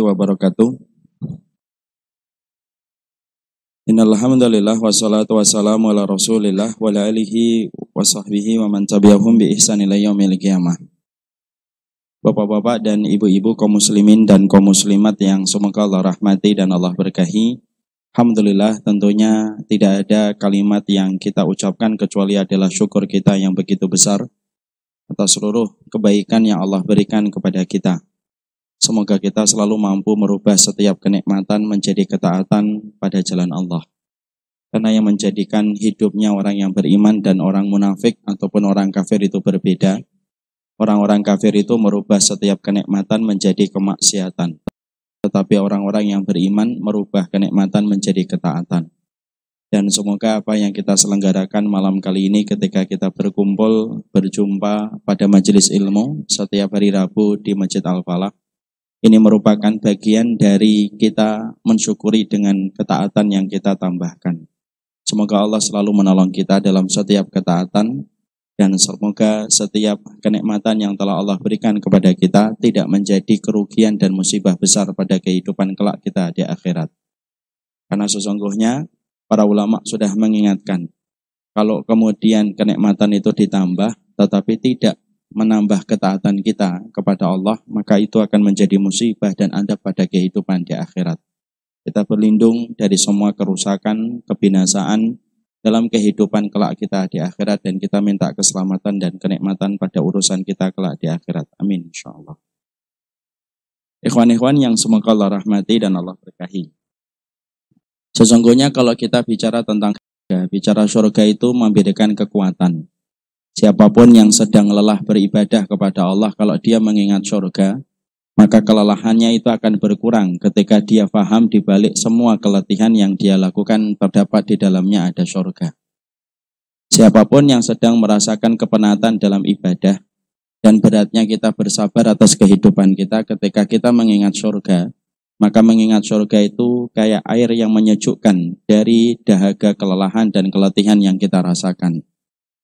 wabarakatuh. Innalhamdulillah wassalatu wassalamu ala rasulillah wa ala alihi wa sahbihi wa man tabi'ahum bi ihsan ila yaumil qiyamah. Bapak-bapak dan ibu-ibu kaum muslimin dan kaum muslimat yang semoga Allah rahmati dan Allah berkahi. Alhamdulillah tentunya tidak ada kalimat yang kita ucapkan kecuali adalah syukur kita yang begitu besar atas seluruh kebaikan yang Allah berikan kepada kita. Semoga kita selalu mampu merubah setiap kenikmatan menjadi ketaatan pada jalan Allah. Karena yang menjadikan hidupnya orang yang beriman dan orang munafik ataupun orang kafir itu berbeda. Orang-orang kafir itu merubah setiap kenikmatan menjadi kemaksiatan. Tetapi orang-orang yang beriman merubah kenikmatan menjadi ketaatan. Dan semoga apa yang kita selenggarakan malam kali ini ketika kita berkumpul, berjumpa pada majelis ilmu setiap hari Rabu di Masjid Al-Falah, ini merupakan bagian dari kita mensyukuri dengan ketaatan yang kita tambahkan. Semoga Allah selalu menolong kita dalam setiap ketaatan dan semoga setiap kenikmatan yang telah Allah berikan kepada kita tidak menjadi kerugian dan musibah besar pada kehidupan kelak kita di akhirat. Karena sesungguhnya para ulama sudah mengingatkan kalau kemudian kenikmatan itu ditambah tetapi tidak menambah ketaatan kita kepada Allah, maka itu akan menjadi musibah dan adab pada kehidupan di akhirat. Kita berlindung dari semua kerusakan, kebinasaan dalam kehidupan kelak kita di akhirat dan kita minta keselamatan dan kenikmatan pada urusan kita kelak di akhirat. Amin insyaallah. Ikhwan-ikhwan yang semoga Allah rahmati dan Allah berkahi. Sesungguhnya kalau kita bicara tentang bicara surga itu membedakan kekuatan. Siapa pun yang sedang lelah beribadah kepada Allah kalau dia mengingat surga, maka kelelahannya itu akan berkurang ketika dia faham di balik semua keletihan yang dia lakukan terdapat di dalamnya ada surga. Siapa pun yang sedang merasakan kepenatan dalam ibadah dan beratnya kita bersabar atas kehidupan kita ketika kita mengingat surga, maka mengingat surga itu kayak air yang menyejukkan dari dahaga kelelahan dan keletihan yang kita rasakan.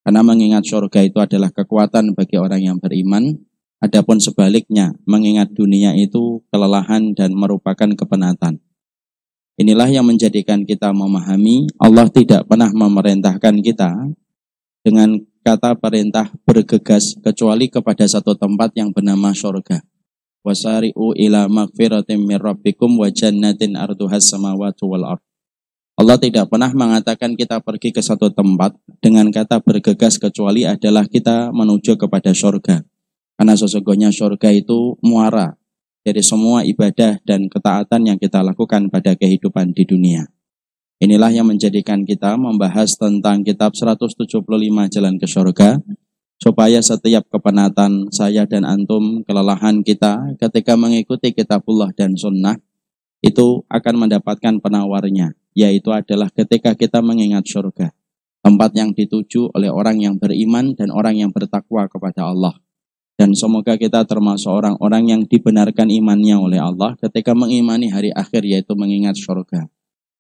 Karena mengingat surga itu adalah kekuatan bagi orang yang beriman. Adapun sebaliknya, mengingat dunia itu kelelahan dan merupakan kepenatan. Inilah yang menjadikan kita memahami Allah tidak pernah memerintahkan kita dengan kata perintah bergegas kecuali kepada satu tempat yang bernama surga. Wasari'u ila magfiratim min rabbikum wa jannatin arduhas wal ard. Allah tidak pernah mengatakan kita pergi ke satu tempat dengan kata bergegas kecuali adalah kita menuju kepada surga. Karena sesungguhnya surga itu muara dari semua ibadah dan ketaatan yang kita lakukan pada kehidupan di dunia. Inilah yang menjadikan kita membahas tentang kitab 175 Jalan ke Surga, supaya setiap kepenatan saya dan antum, kelelahan kita ketika mengikuti kitabullah dan sunnah, itu akan mendapatkan penawarnya, yaitu adalah ketika kita mengingat surga. Tempat yang dituju oleh orang yang beriman dan orang yang bertakwa kepada Allah. Dan semoga kita termasuk orang-orang yang dibenarkan imannya oleh Allah ketika mengimani hari akhir yaitu mengingat surga.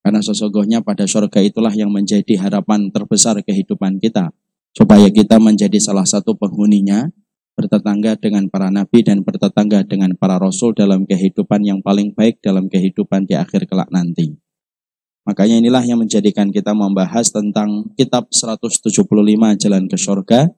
Karena sesungguhnya pada surga itulah yang menjadi harapan terbesar kehidupan kita. Supaya kita menjadi salah satu penghuninya bertetangga dengan para nabi dan bertetangga dengan para rasul dalam kehidupan yang paling baik dalam kehidupan di akhir kelak nanti. Makanya inilah yang menjadikan kita membahas tentang kitab 175 Jalan ke Surga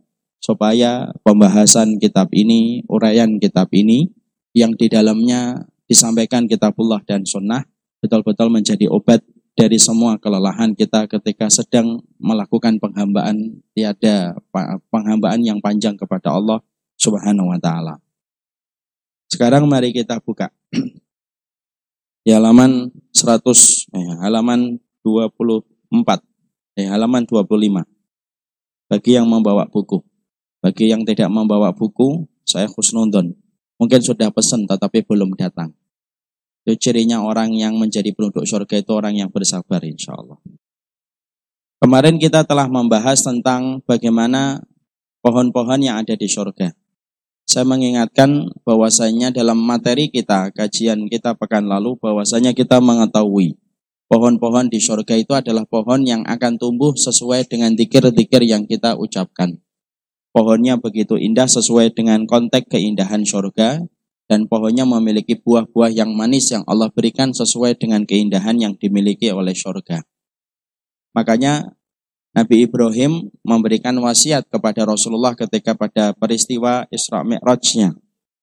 supaya pembahasan kitab ini, uraian kitab ini yang di dalamnya disampaikan kitabullah dan sunnah betul-betul menjadi obat dari semua kelelahan kita ketika sedang melakukan penghambaan tiada penghambaan yang panjang kepada Allah Subhanahu wa taala. Sekarang mari kita buka di halaman 100 eh, halaman 24 eh halaman 25. Bagi yang membawa buku. Bagi yang tidak membawa buku, saya khusnudon. Mungkin sudah pesan tetapi belum datang. Itu cirinya orang yang menjadi penduduk surga itu orang yang bersabar insya Allah. Kemarin kita telah membahas tentang bagaimana pohon-pohon yang ada di surga. Saya mengingatkan bahwasanya dalam materi kita, kajian kita pekan lalu, bahwasanya kita mengetahui pohon-pohon di surga itu adalah pohon yang akan tumbuh sesuai dengan dikir-dikir yang kita ucapkan. Pohonnya begitu indah sesuai dengan konteks keindahan surga dan pohonnya memiliki buah-buah yang manis yang Allah berikan sesuai dengan keindahan yang dimiliki oleh surga. Makanya Nabi Ibrahim memberikan wasiat kepada Rasulullah ketika pada peristiwa Isra Mi'rajnya.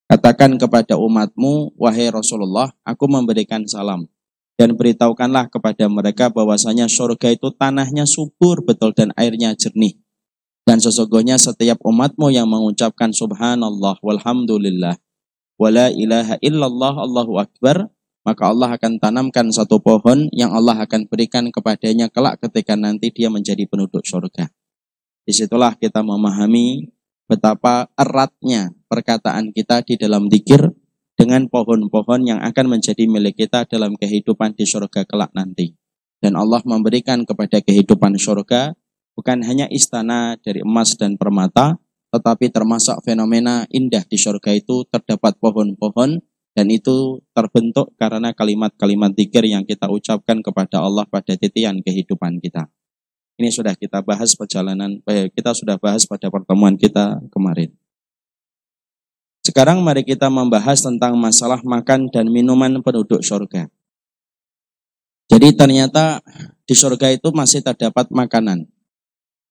Katakan kepada umatmu, wahai Rasulullah, aku memberikan salam. Dan beritahukanlah kepada mereka bahwasanya surga itu tanahnya subur betul dan airnya jernih. Dan sesungguhnya setiap umatmu yang mengucapkan subhanallah walhamdulillah wala ilaha illallah Allahu akbar maka Allah akan tanamkan satu pohon yang Allah akan berikan kepadanya kelak ketika nanti dia menjadi penduduk surga. Di situlah kita memahami betapa eratnya perkataan kita di dalam dikir dengan pohon-pohon yang akan menjadi milik kita dalam kehidupan di surga kelak nanti. Dan Allah memberikan kepada kehidupan surga bukan hanya istana dari emas dan permata, tetapi termasuk fenomena indah di surga itu terdapat pohon-pohon dan itu terbentuk karena kalimat-kalimat zikir yang kita ucapkan kepada Allah pada titian kehidupan kita. Ini sudah kita bahas perjalanan, eh, kita sudah bahas pada pertemuan kita kemarin. Sekarang mari kita membahas tentang masalah makan dan minuman penduduk surga. Jadi ternyata di surga itu masih terdapat makanan.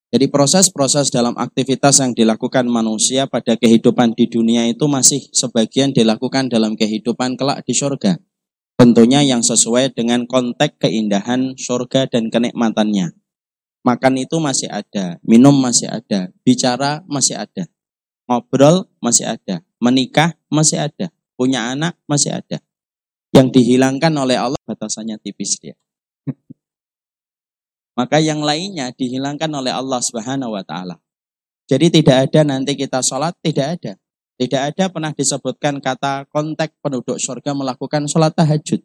Jadi proses-proses dalam aktivitas yang dilakukan manusia pada kehidupan di dunia itu masih sebagian dilakukan dalam kehidupan kelak di surga. Tentunya yang sesuai dengan konteks keindahan surga dan kenikmatannya. Makan itu masih ada, minum masih ada, bicara masih ada, ngobrol masih ada, menikah masih ada, punya anak masih ada. Yang dihilangkan oleh Allah batasannya tipis dia maka yang lainnya dihilangkan oleh Allah Subhanahu wa taala. Jadi tidak ada nanti kita sholat, tidak ada. Tidak ada pernah disebutkan kata konteks penduduk surga melakukan sholat tahajud.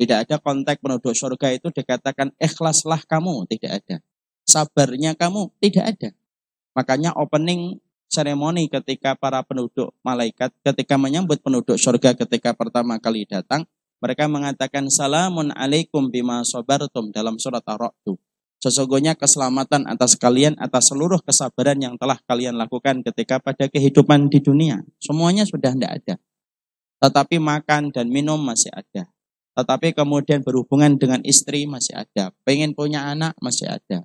Tidak ada konteks penduduk surga itu dikatakan ikhlaslah kamu, tidak ada. Sabarnya kamu, tidak ada. Makanya opening seremoni ketika para penduduk malaikat, ketika menyambut penduduk surga ketika pertama kali datang, mereka mengatakan salamun alaikum bima sabartum dalam surat Ar-Ra'd. Sesungguhnya keselamatan atas kalian atas seluruh kesabaran yang telah kalian lakukan ketika pada kehidupan di dunia. Semuanya sudah tidak ada. Tetapi makan dan minum masih ada. Tetapi kemudian berhubungan dengan istri masih ada. Pengen punya anak masih ada.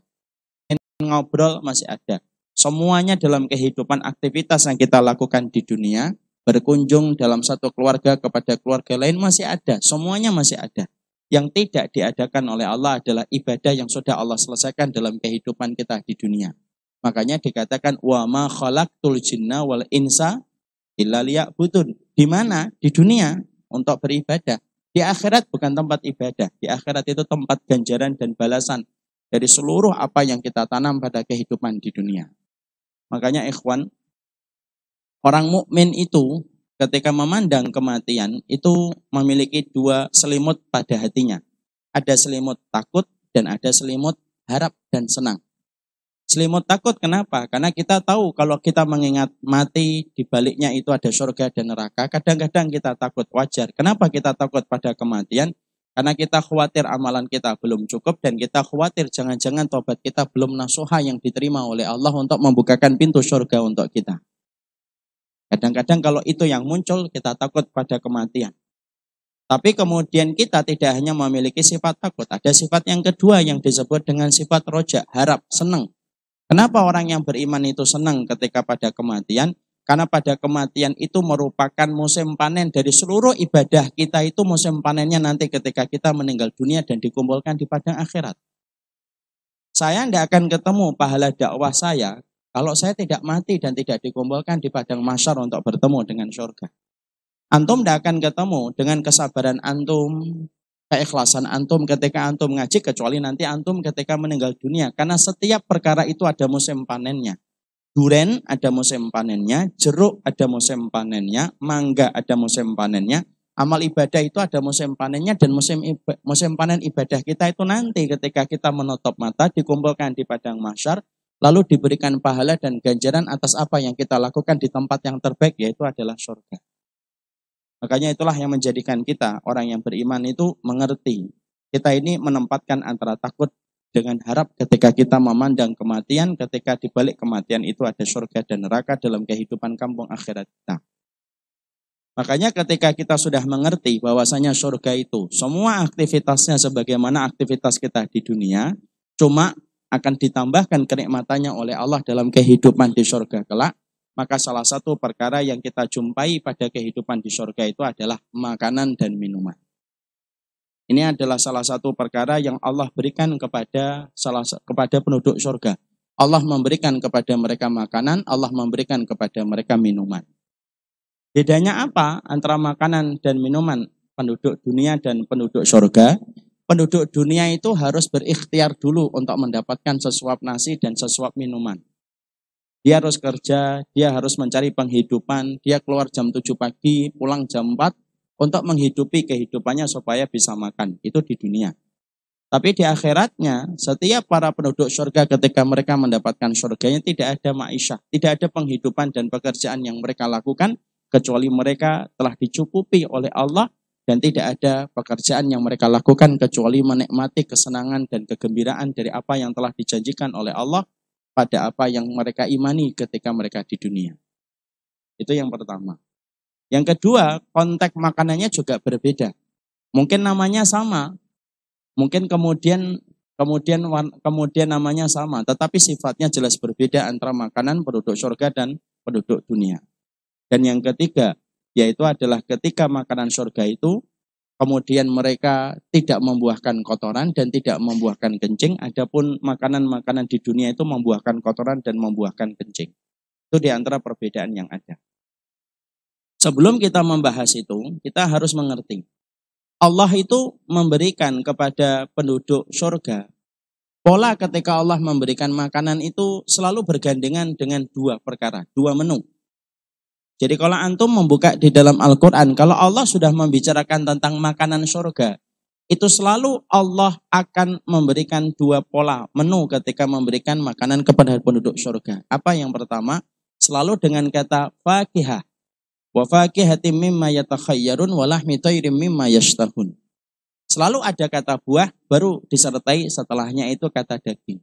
Pengen ngobrol masih ada. Semuanya dalam kehidupan aktivitas yang kita lakukan di dunia berkunjung dalam satu keluarga kepada keluarga lain masih ada, semuanya masih ada. Yang tidak diadakan oleh Allah adalah ibadah yang sudah Allah selesaikan dalam kehidupan kita di dunia. Makanya dikatakan wa ma khalaqtul jinna wal insa illa liya'budun. Di mana? Di dunia untuk beribadah. Di akhirat bukan tempat ibadah. Di akhirat itu tempat ganjaran dan balasan dari seluruh apa yang kita tanam pada kehidupan di dunia. Makanya ikhwan, Orang mukmin itu ketika memandang kematian itu memiliki dua selimut pada hatinya. Ada selimut takut dan ada selimut harap dan senang. Selimut takut kenapa? Karena kita tahu kalau kita mengingat mati di baliknya itu ada surga dan neraka. Kadang-kadang kita takut wajar. Kenapa kita takut pada kematian? Karena kita khawatir amalan kita belum cukup dan kita khawatir jangan-jangan tobat kita belum nasuha yang diterima oleh Allah untuk membukakan pintu surga untuk kita. Kadang-kadang kalau itu yang muncul, kita takut pada kematian. Tapi kemudian kita tidak hanya memiliki sifat takut, ada sifat yang kedua yang disebut dengan sifat roja, harap, senang. Kenapa orang yang beriman itu senang ketika pada kematian? Karena pada kematian itu merupakan musim panen dari seluruh ibadah kita itu musim panennya nanti ketika kita meninggal dunia dan dikumpulkan di padang akhirat. Saya tidak akan ketemu pahala dakwah saya kalau saya tidak mati dan tidak dikumpulkan di padang masyar untuk bertemu dengan surga. Antum tidak akan ketemu dengan kesabaran antum, keikhlasan antum ketika antum ngaji, kecuali nanti antum ketika meninggal dunia. Karena setiap perkara itu ada musim panennya. Duren ada musim panennya, jeruk ada musim panennya, mangga ada musim panennya, amal ibadah itu ada musim panennya dan musim musim panen ibadah kita itu nanti ketika kita menutup mata dikumpulkan di padang masyar lalu diberikan pahala dan ganjaran atas apa yang kita lakukan di tempat yang terbaik yaitu adalah surga. Makanya itulah yang menjadikan kita orang yang beriman itu mengerti. Kita ini menempatkan antara takut dengan harap ketika kita memandang kematian, ketika di balik kematian itu ada surga dan neraka dalam kehidupan kampung akhirat kita. Makanya ketika kita sudah mengerti bahwasanya surga itu semua aktivitasnya sebagaimana aktivitas kita di dunia, cuma akan ditambahkan kenikmatannya oleh Allah dalam kehidupan di surga kelak, maka salah satu perkara yang kita jumpai pada kehidupan di surga itu adalah makanan dan minuman. Ini adalah salah satu perkara yang Allah berikan kepada salah kepada penduduk surga. Allah memberikan kepada mereka makanan, Allah memberikan kepada mereka minuman. Bedanya apa antara makanan dan minuman penduduk dunia dan penduduk surga? Penduduk dunia itu harus berikhtiar dulu untuk mendapatkan sesuap nasi dan sesuap minuman. Dia harus kerja, dia harus mencari penghidupan, dia keluar jam 7 pagi, pulang jam 4 untuk menghidupi kehidupannya supaya bisa makan. Itu di dunia. Tapi di akhiratnya, setiap para penduduk surga ketika mereka mendapatkan surganya tidak ada ma'isyah, tidak ada penghidupan dan pekerjaan yang mereka lakukan, kecuali mereka telah dicukupi oleh Allah dan tidak ada pekerjaan yang mereka lakukan kecuali menikmati kesenangan dan kegembiraan dari apa yang telah dijanjikan oleh Allah pada apa yang mereka imani ketika mereka di dunia. Itu yang pertama. Yang kedua, konteks makanannya juga berbeda. Mungkin namanya sama, mungkin kemudian kemudian kemudian namanya sama, tetapi sifatnya jelas berbeda antara makanan penduduk surga dan penduduk dunia. Dan yang ketiga, yaitu adalah ketika makanan surga itu, kemudian mereka tidak membuahkan kotoran dan tidak membuahkan kencing, adapun makanan-makanan di dunia itu membuahkan kotoran dan membuahkan kencing. Itu di antara perbedaan yang ada. Sebelum kita membahas itu, kita harus mengerti. Allah itu memberikan kepada penduduk surga Pola ketika Allah memberikan makanan itu selalu bergandengan dengan dua perkara, dua menu. Jadi kalau antum membuka di dalam Al-Quran, kalau Allah sudah membicarakan tentang makanan surga, itu selalu Allah akan memberikan dua pola menu ketika memberikan makanan kepada penduduk surga. Apa yang pertama? Selalu dengan kata fakihah. Wa fakihatim mimma yatakhayyarun lahmi mimma yashtahun. Selalu ada kata buah, baru disertai setelahnya itu kata daging.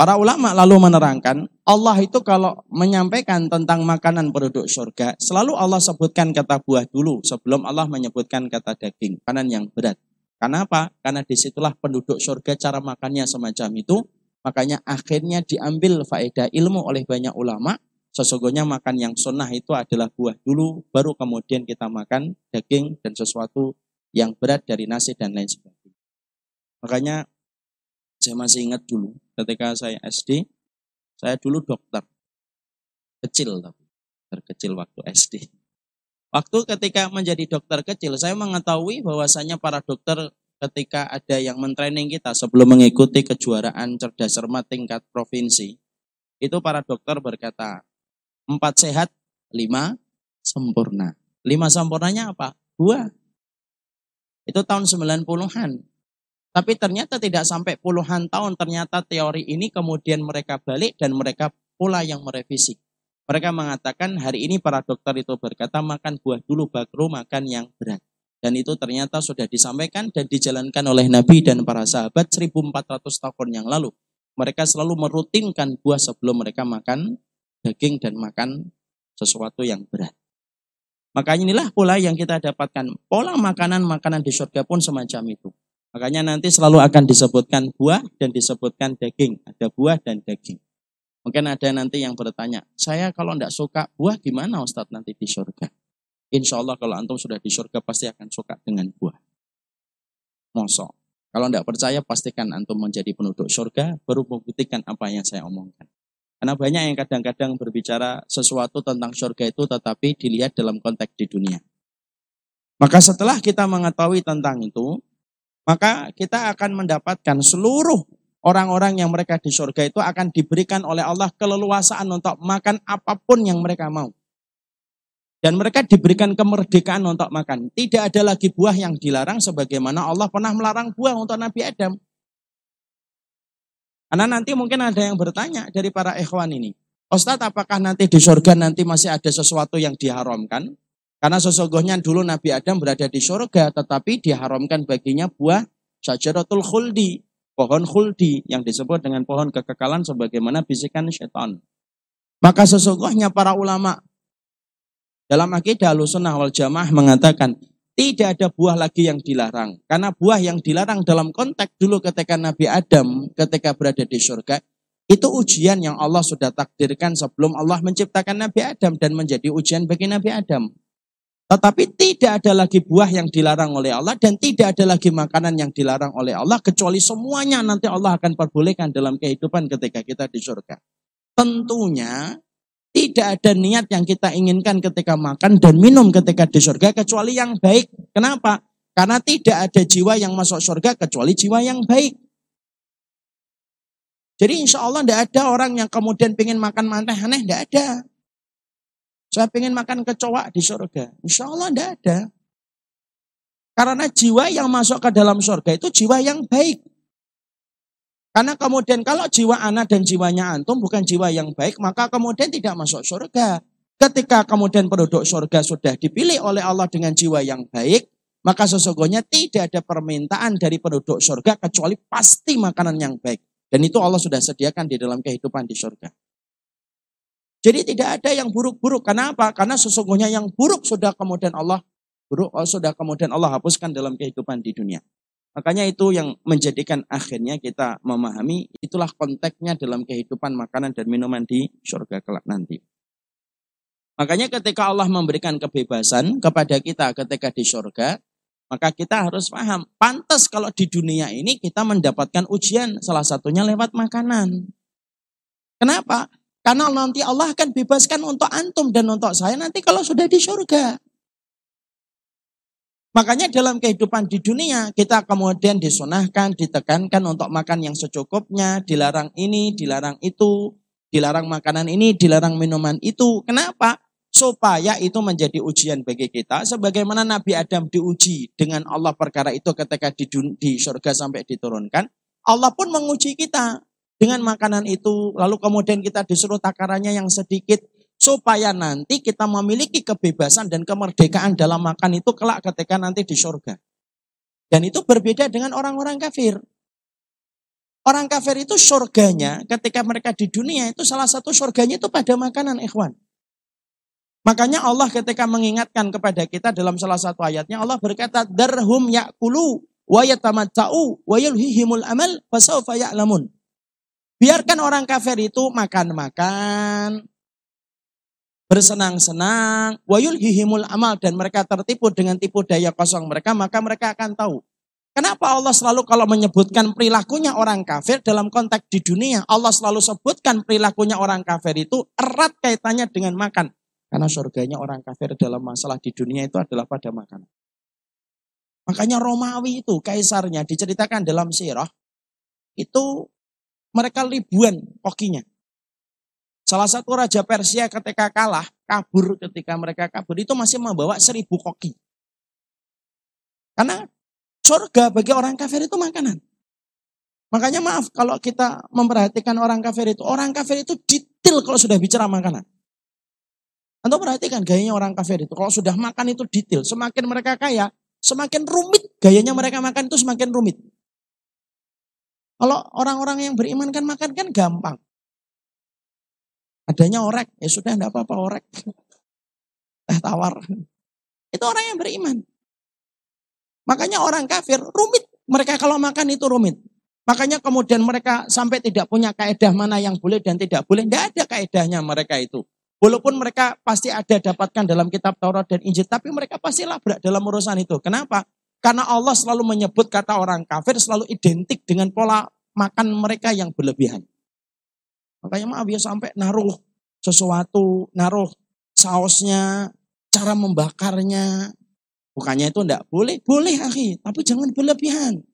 Para ulama lalu menerangkan, Allah itu kalau menyampaikan tentang makanan penduduk surga, selalu Allah sebutkan kata buah dulu sebelum Allah menyebutkan kata daging, makanan yang berat. Karena apa? Karena di situlah penduduk surga cara makannya semacam itu. Makanya akhirnya diambil faedah ilmu oleh banyak ulama. Sesungguhnya makan yang sunnah itu adalah buah dulu, baru kemudian kita makan daging dan sesuatu yang berat dari nasi dan lain sebagainya. Makanya saya masih ingat dulu ketika saya SD, saya dulu dokter. Kecil tapi, terkecil waktu SD. Waktu ketika menjadi dokter kecil, saya mengetahui bahwasanya para dokter ketika ada yang mentraining kita sebelum mengikuti kejuaraan cerdas cermat tingkat provinsi, itu para dokter berkata, empat sehat, lima sempurna. Lima sempurnanya apa? Dua. Itu tahun 90-an. Tapi ternyata tidak sampai puluhan tahun, ternyata teori ini kemudian mereka balik dan mereka pula yang merevisi. Mereka mengatakan hari ini para dokter itu berkata makan buah dulu bakro makan yang berat. Dan itu ternyata sudah disampaikan dan dijalankan oleh Nabi dan para sahabat 1400 tahun yang lalu. Mereka selalu merutinkan buah sebelum mereka makan daging dan makan sesuatu yang berat. Makanya inilah pola yang kita dapatkan. Pola makanan-makanan di surga pun semacam itu. Makanya nanti selalu akan disebutkan buah dan disebutkan daging. Ada buah dan daging. Mungkin ada nanti yang bertanya, saya kalau tidak suka buah gimana Ustadz nanti di surga? Insya Allah kalau antum sudah di surga pasti akan suka dengan buah. Mosok. Kalau tidak percaya pastikan antum menjadi penduduk surga baru membuktikan apa yang saya omongkan. Karena banyak yang kadang-kadang berbicara sesuatu tentang surga itu tetapi dilihat dalam konteks di dunia. Maka setelah kita mengetahui tentang itu, maka kita akan mendapatkan seluruh orang-orang yang mereka di surga itu akan diberikan oleh Allah keleluasaan untuk makan apa pun yang mereka mau. Dan mereka diberikan kemerdekaan untuk makan. Tidak ada lagi buah yang dilarang sebagaimana Allah pernah melarang buah untuk Nabi Adam. Karena nanti mungkin ada yang bertanya dari para ikhwan ini. Ustadz apakah nanti di surga nanti masih ada sesuatu yang diharamkan? Karena sesungguhnya dulu Nabi Adam berada di surga, tetapi diharamkan baginya buah syajaratul khuldi, pohon khuldi yang disebut dengan pohon kekekalan sebagaimana bisikan syaitan. Maka sesungguhnya para ulama Dalam akidah sunnah wal jamaah mengatakan tidak ada buah lagi yang dilarang. Karena buah yang dilarang dalam konteks dulu ketika Nabi Adam ketika berada di surga itu ujian yang Allah sudah takdirkan sebelum Allah menciptakan Nabi Adam dan menjadi ujian bagi Nabi Adam. Tetapi tidak ada lagi buah yang dilarang oleh Allah dan tidak ada lagi makanan yang dilarang oleh Allah kecuali semuanya nanti Allah akan perbolehkan dalam kehidupan ketika kita di surga. Tentunya tidak ada niat yang kita inginkan ketika makan dan minum ketika di surga kecuali yang baik. Kenapa? Karena tidak ada jiwa yang masuk surga kecuali jiwa yang baik. Jadi insya Allah tidak ada orang yang kemudian ingin makan manteh aneh, tidak ada. Saya ingin makan kecoa di surga. Insya Allah tidak ada. Karena jiwa yang masuk ke dalam surga itu jiwa yang baik. Karena kemudian kalau jiwa anak dan jiwanya antum bukan jiwa yang baik, maka kemudian tidak masuk surga. Ketika kemudian penduduk surga sudah dipilih oleh Allah dengan jiwa yang baik, maka sesungguhnya tidak ada permintaan dari penduduk surga kecuali pasti makanan yang baik. Dan itu Allah sudah sediakan di dalam kehidupan di surga. Jadi tidak ada yang buruk-buruk. Kenapa? Karena sesungguhnya yang buruk sudah kemudian Allah buruk oh, sudah kemudian Allah hapuskan dalam kehidupan di dunia. Makanya itu yang menjadikan akhirnya kita memahami itulah konteksnya dalam kehidupan makanan dan minuman di surga kelak nanti. Makanya ketika Allah memberikan kebebasan kepada kita ketika di surga, maka kita harus paham, pantas kalau di dunia ini kita mendapatkan ujian, salah satunya lewat makanan. Kenapa? Karena nanti Allah akan bebaskan untuk antum dan untuk saya nanti kalau sudah di surga. Makanya dalam kehidupan di dunia kita kemudian disunahkan, ditekankan untuk makan yang secukupnya, dilarang ini, dilarang itu, dilarang makanan ini, dilarang minuman itu. Kenapa? Supaya itu menjadi ujian bagi kita. Sebagaimana Nabi Adam diuji dengan Allah perkara itu ketika di, di surga sampai diturunkan. Allah pun menguji kita dengan makanan itu. Lalu kemudian kita disuruh takarannya yang sedikit supaya nanti kita memiliki kebebasan dan kemerdekaan dalam makan itu kelak ketika nanti di surga. Dan itu berbeda dengan orang-orang kafir. Orang kafir itu surganya ketika mereka di dunia itu salah satu surganya itu pada makanan ikhwan. Makanya Allah ketika mengingatkan kepada kita dalam salah satu ayatnya Allah berkata darhum ya'kulu wa yatamatta'u wa yulhihimul amal fasawfa ya'lamun. Biarkan orang kafir itu makan-makan, bersenang-senang, wayul hihimul amal dan mereka tertipu dengan tipu daya kosong mereka, maka mereka akan tahu. Kenapa Allah selalu kalau menyebutkan perilakunya orang kafir dalam konteks di dunia, Allah selalu sebutkan perilakunya orang kafir itu erat kaitannya dengan makan. Karena surganya orang kafir dalam masalah di dunia itu adalah pada makanan. Makanya Romawi itu, kaisarnya diceritakan dalam sirah, itu mereka ribuan kokinya. Salah satu raja Persia ketika kalah, kabur ketika mereka kabur itu masih membawa seribu koki. Karena surga bagi orang kafir itu makanan. Makanya maaf kalau kita memperhatikan orang kafir itu. Orang kafir itu detail kalau sudah bicara makanan. Anda perhatikan gayanya orang kafir itu. Kalau sudah makan itu detail. Semakin mereka kaya, semakin rumit. Gayanya mereka makan itu semakin rumit. Kalau orang-orang yang beriman kan makan kan gampang. Adanya orek, ya sudah enggak apa-apa orek. Teh tawar. Itu orang yang beriman. Makanya orang kafir rumit. Mereka kalau makan itu rumit. Makanya kemudian mereka sampai tidak punya kaedah mana yang boleh dan tidak boleh. Tidak ada kaedahnya mereka itu. Walaupun mereka pasti ada dapatkan dalam kitab Taurat dan Injil. Tapi mereka pasti labrak dalam urusan itu. Kenapa? Karena Allah selalu menyebut kata orang kafir selalu identik dengan pola makan mereka yang berlebihan. Makanya maaf ya sampai naruh sesuatu, naruh sausnya, cara membakarnya. Bukannya itu enggak boleh, boleh akhi, tapi jangan berlebihan.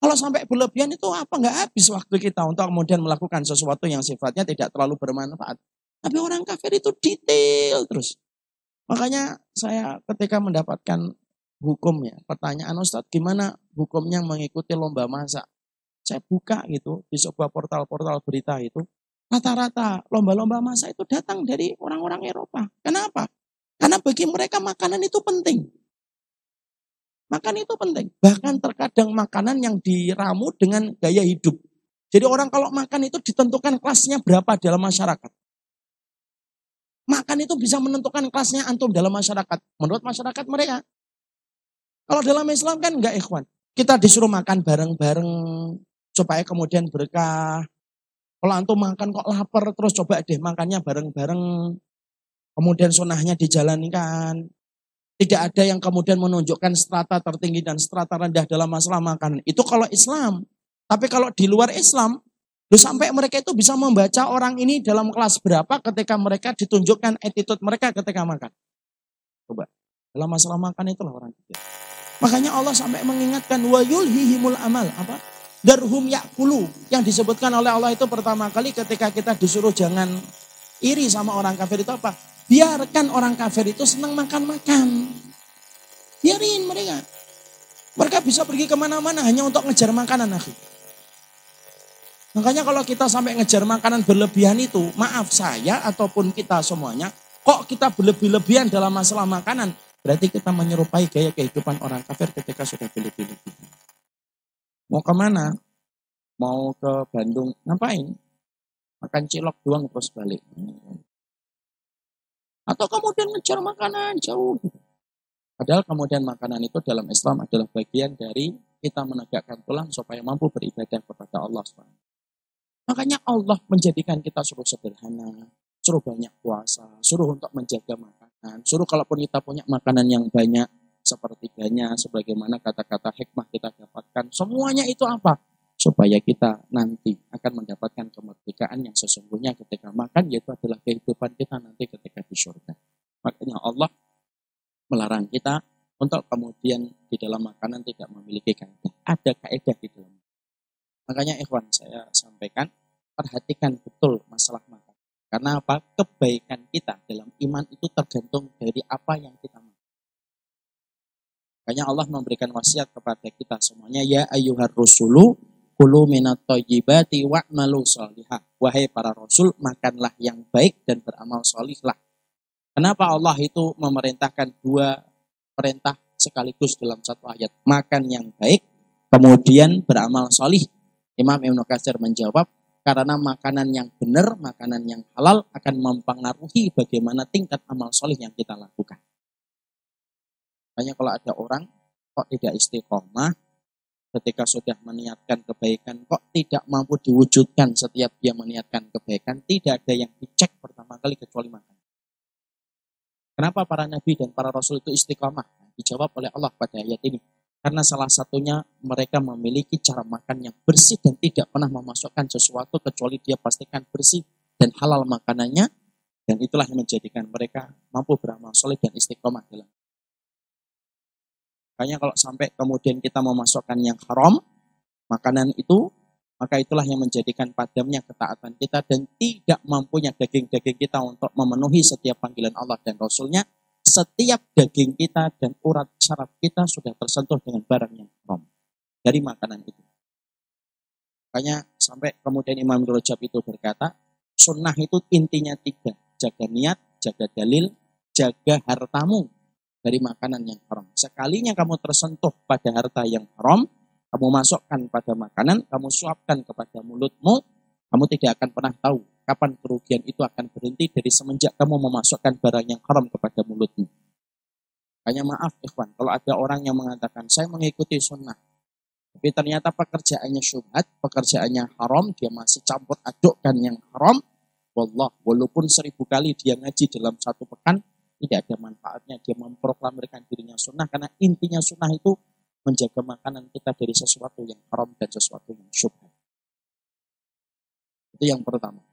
Kalau sampai berlebihan itu apa enggak habis waktu kita untuk kemudian melakukan sesuatu yang sifatnya tidak terlalu bermanfaat. Tapi orang kafir itu detail terus. Makanya saya ketika mendapatkan hukumnya, pertanyaan Ustadz gimana hukumnya mengikuti lomba masak? Saya buka gitu di sebuah portal-portal berita itu. Rata-rata lomba-lomba masa itu datang dari orang-orang Eropa. Kenapa? Karena bagi mereka makanan itu penting. Makan itu penting. Bahkan terkadang makanan yang diramu dengan gaya hidup. Jadi orang kalau makan itu ditentukan kelasnya berapa dalam masyarakat. Makan itu bisa menentukan kelasnya antum dalam masyarakat. Menurut masyarakat mereka. Kalau dalam Islam kan enggak ikhwan. Kita disuruh makan bareng-bareng supaya kemudian berkah. Kalau antum makan kok lapar terus coba deh makannya bareng-bareng. Kemudian sunnahnya dijalankan. Tidak ada yang kemudian menunjukkan strata tertinggi dan strata rendah dalam masalah makanan. Itu kalau Islam. Tapi kalau di luar Islam, sampai mereka itu bisa membaca orang ini dalam kelas berapa ketika mereka ditunjukkan attitude mereka ketika makan. Coba. Dalam masalah makan itulah orang kita. Makanya Allah sampai mengingatkan wa yulhihimul amal. Apa? Darhum yakulu. Yang disebutkan oleh Allah itu pertama kali ketika kita disuruh jangan iri sama orang kafir itu apa? Biarkan orang kafir itu senang makan-makan. Biarin mereka. Mereka bisa pergi ke mana-mana hanya untuk ngejar makanan. Akhir. Makanya kalau kita sampai ngejar makanan berlebihan itu, maaf saya ataupun kita semuanya, kok kita berlebih-lebihan dalam masalah makanan, berarti kita menyerupai gaya kehidupan orang kafir ketika sudah berlebih-lebihan. Mau ke mana? Mau ke Bandung, ngapain? Makan cilok doang terus balik. Atau kemudian ngejar makanan jauh. Padahal kemudian makanan itu dalam Islam adalah bagian dari kita menegakkan tulang supaya mampu beribadah kepada Allah SWT. Makanya Allah menjadikan kita suruh sederhana, suruh banyak puasa, suruh untuk menjaga makanan, suruh kalaupun kita punya makanan yang banyak, sepertiganya, sebagaimana kata-kata hikmah kita dapatkan. Semuanya itu apa? supaya kita nanti akan mendapatkan kemerdekaan yang sesungguhnya ketika makan yaitu adalah kehidupan kita nanti ketika di surga. Makanya Allah melarang kita untuk kemudian di dalam makanan tidak memiliki kaidah. Ada kaidah di dalam. Makanya ikhwan saya sampaikan perhatikan betul masalah makan. Karena apa? Kebaikan kita dalam iman itu tergantung dari apa yang kita makan. Makanya Allah memberikan wasiat kepada kita semuanya ya ayyuhar rusulu Kulu minat toyibati wa'malu solihah. Wahai para rasul, makanlah yang baik dan beramal solihlah. Kenapa Allah itu memerintahkan dua perintah sekaligus dalam satu ayat? Makan yang baik, kemudian beramal solih. Imam Ibn Qasir menjawab, karena makanan yang benar, makanan yang halal akan mempengaruhi bagaimana tingkat amal solih yang kita lakukan. Makanya kalau ada orang kok tidak istiqomah, ketika sudah meniatkan kebaikan kok tidak mampu diwujudkan setiap dia meniatkan kebaikan tidak ada yang dicek pertama kali kecuali makan. Kenapa para nabi dan para rasul itu istiqomah? Dijawab oleh Allah pada ayat ini karena salah satunya mereka memiliki cara makan yang bersih dan tidak pernah memasukkan sesuatu kecuali dia pastikan bersih dan halal makanannya dan itulah yang menjadikan mereka mampu beramal soleh dan istiqomah dalam Makanya kalau sampai kemudian kita memasukkan yang haram, makanan itu, maka itulah yang menjadikan padamnya ketaatan kita dan tidak mampunya daging-daging kita untuk memenuhi setiap panggilan Allah dan Rasulnya. Setiap daging kita dan urat syaraf kita sudah tersentuh dengan barang yang haram dari makanan itu. Makanya sampai kemudian Imam Rajab itu berkata, sunnah itu intinya tiga. Jaga niat, jaga dalil, jaga hartamu dari makanan yang haram. Sekalinya kamu tersentuh pada harta yang haram, kamu masukkan pada makanan, kamu suapkan kepada mulutmu, kamu tidak akan pernah tahu kapan kerugian itu akan berhenti dari semenjak kamu memasukkan barang yang haram kepada mulutmu. Hanya maaf ikhwan, kalau ada orang yang mengatakan, saya mengikuti sunnah, tapi ternyata pekerjaannya syubhat, pekerjaannya haram, dia masih campur adukkan yang haram, Wallah, walaupun seribu kali dia ngaji dalam satu pekan, tidak ada manfaatnya dia memproklamirkan dirinya sunnah karena intinya sunnah itu menjaga makanan kita dari sesuatu yang haram dan sesuatu yang syubhat. Itu yang pertama.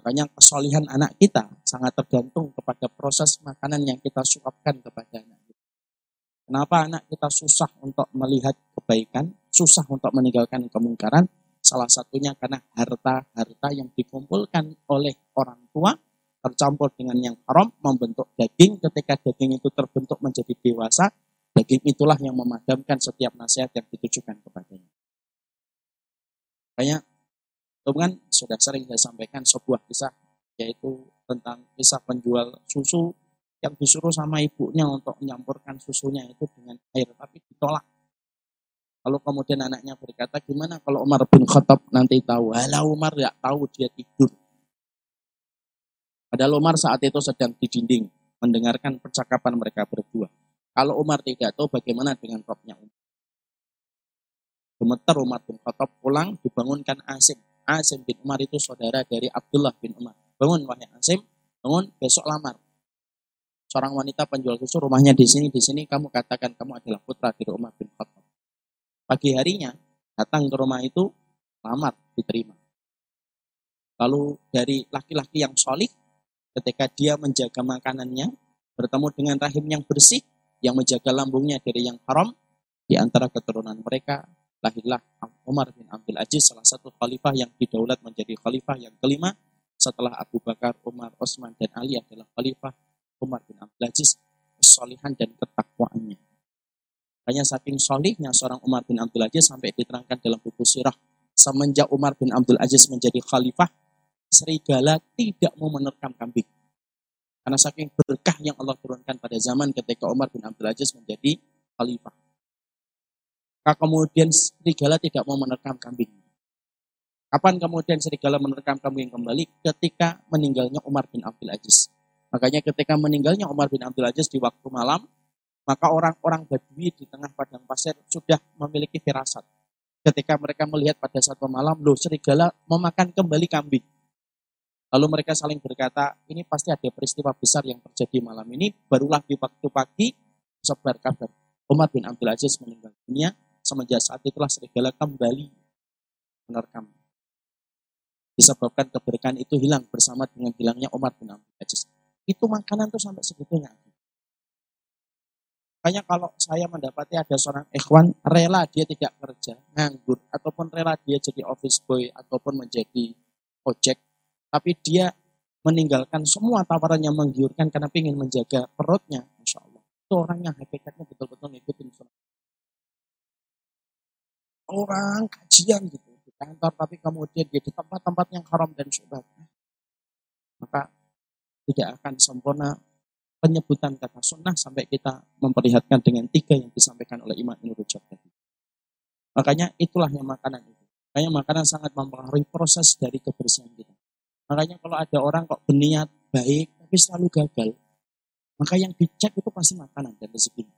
Makanya kesolihan anak kita sangat tergantung kepada proses makanan yang kita suapkan kepada anak kita. Kenapa anak kita susah untuk melihat kebaikan, susah untuk meninggalkan kemungkaran? Salah satunya karena harta-harta yang dikumpulkan oleh orang tua tercampur dengan yang haram membentuk daging ketika daging itu terbentuk menjadi dewasa daging itulah yang memadamkan setiap nasihat yang ditujukan kepadanya Kayaknya kan sudah sering saya sampaikan sebuah kisah yaitu tentang kisah penjual susu yang disuruh sama ibunya untuk menyampurkan susunya itu dengan air tapi ditolak Lalu kemudian anaknya berkata, gimana kalau Umar bin Khattab nanti tahu? Halah Umar ya tahu dia tidur. Padahal Umar saat itu sedang di dinding mendengarkan percakapan mereka berdua. Kalau Umar tidak tahu bagaimana dengan roknya Umar. Gemeter Umar bin Khattab pulang dibangunkan Asim. Asim bin Umar itu saudara dari Abdullah bin Umar. Bangun wahai Asim, bangun besok lamar. Seorang wanita penjual susu rumahnya di sini, di sini kamu katakan kamu adalah putra dari Umar bin Khattab. Pagi harinya datang ke rumah itu lamar diterima. Lalu dari laki-laki yang solid, ketika dia menjaga makanannya, bertemu dengan rahim yang bersih, yang menjaga lambungnya dari yang haram, di antara keturunan mereka lahirlah Umar bin Abdul Aziz, salah satu khalifah yang didaulat menjadi khalifah yang kelima setelah Abu Bakar, Umar, Osman, dan Ali adalah khalifah Umar bin Abdul Aziz, kesolihan dan ketakwaannya. Hanya saking solihnya seorang Umar bin Abdul Aziz sampai diterangkan dalam buku sirah. Semenjak Umar bin Abdul Aziz menjadi khalifah, serigala tidak mau menerkam kambing. Karena saking berkah yang Allah turunkan pada zaman ketika Umar bin Abdul Aziz menjadi khalifah. Maka kemudian serigala tidak mau menerkam kambing. Kapan kemudian serigala menerkam kambing kembali? Ketika meninggalnya Umar bin Abdul Aziz. Makanya ketika meninggalnya Umar bin Abdul Aziz di waktu malam, maka orang-orang Badui di tengah padang pasir sudah memiliki firasat. Ketika mereka melihat pada satu malam, loh serigala memakan kembali kambing. Lalu mereka saling berkata, ini pasti ada peristiwa besar yang terjadi malam ini. Barulah di waktu pagi, sebar kabar. Umar bin Abdul Aziz meninggal dunia, semenjak saat itulah serigala kembali menerkam. Disebabkan keberkahan itu hilang bersama dengan hilangnya Umar bin Abdul. Itu makanan tuh sampai segitunya. Makanya kalau saya mendapati ada seorang ikhwan rela dia tidak kerja, nganggur, ataupun rela dia jadi office boy, ataupun menjadi ojek, tapi dia meninggalkan semua tawaran yang menggiurkan karena ingin menjaga perutnya, Masya Allah. Itu orang yang hakikatnya betul-betul ngikutin sunnah orang kajian gitu di kantor tapi kemudian dia di tempat-tempat yang haram dan syubhat maka tidak akan sempurna penyebutan kata sunnah sampai kita memperlihatkan dengan tiga yang disampaikan oleh Imam Ibnu Rujab tadi. Makanya itulah yang makanan itu. Makanya makanan sangat mempengaruhi proses dari kebersihan kita. Makanya kalau ada orang kok berniat baik tapi selalu gagal, maka yang dicek itu pasti makanan dan rezekinya.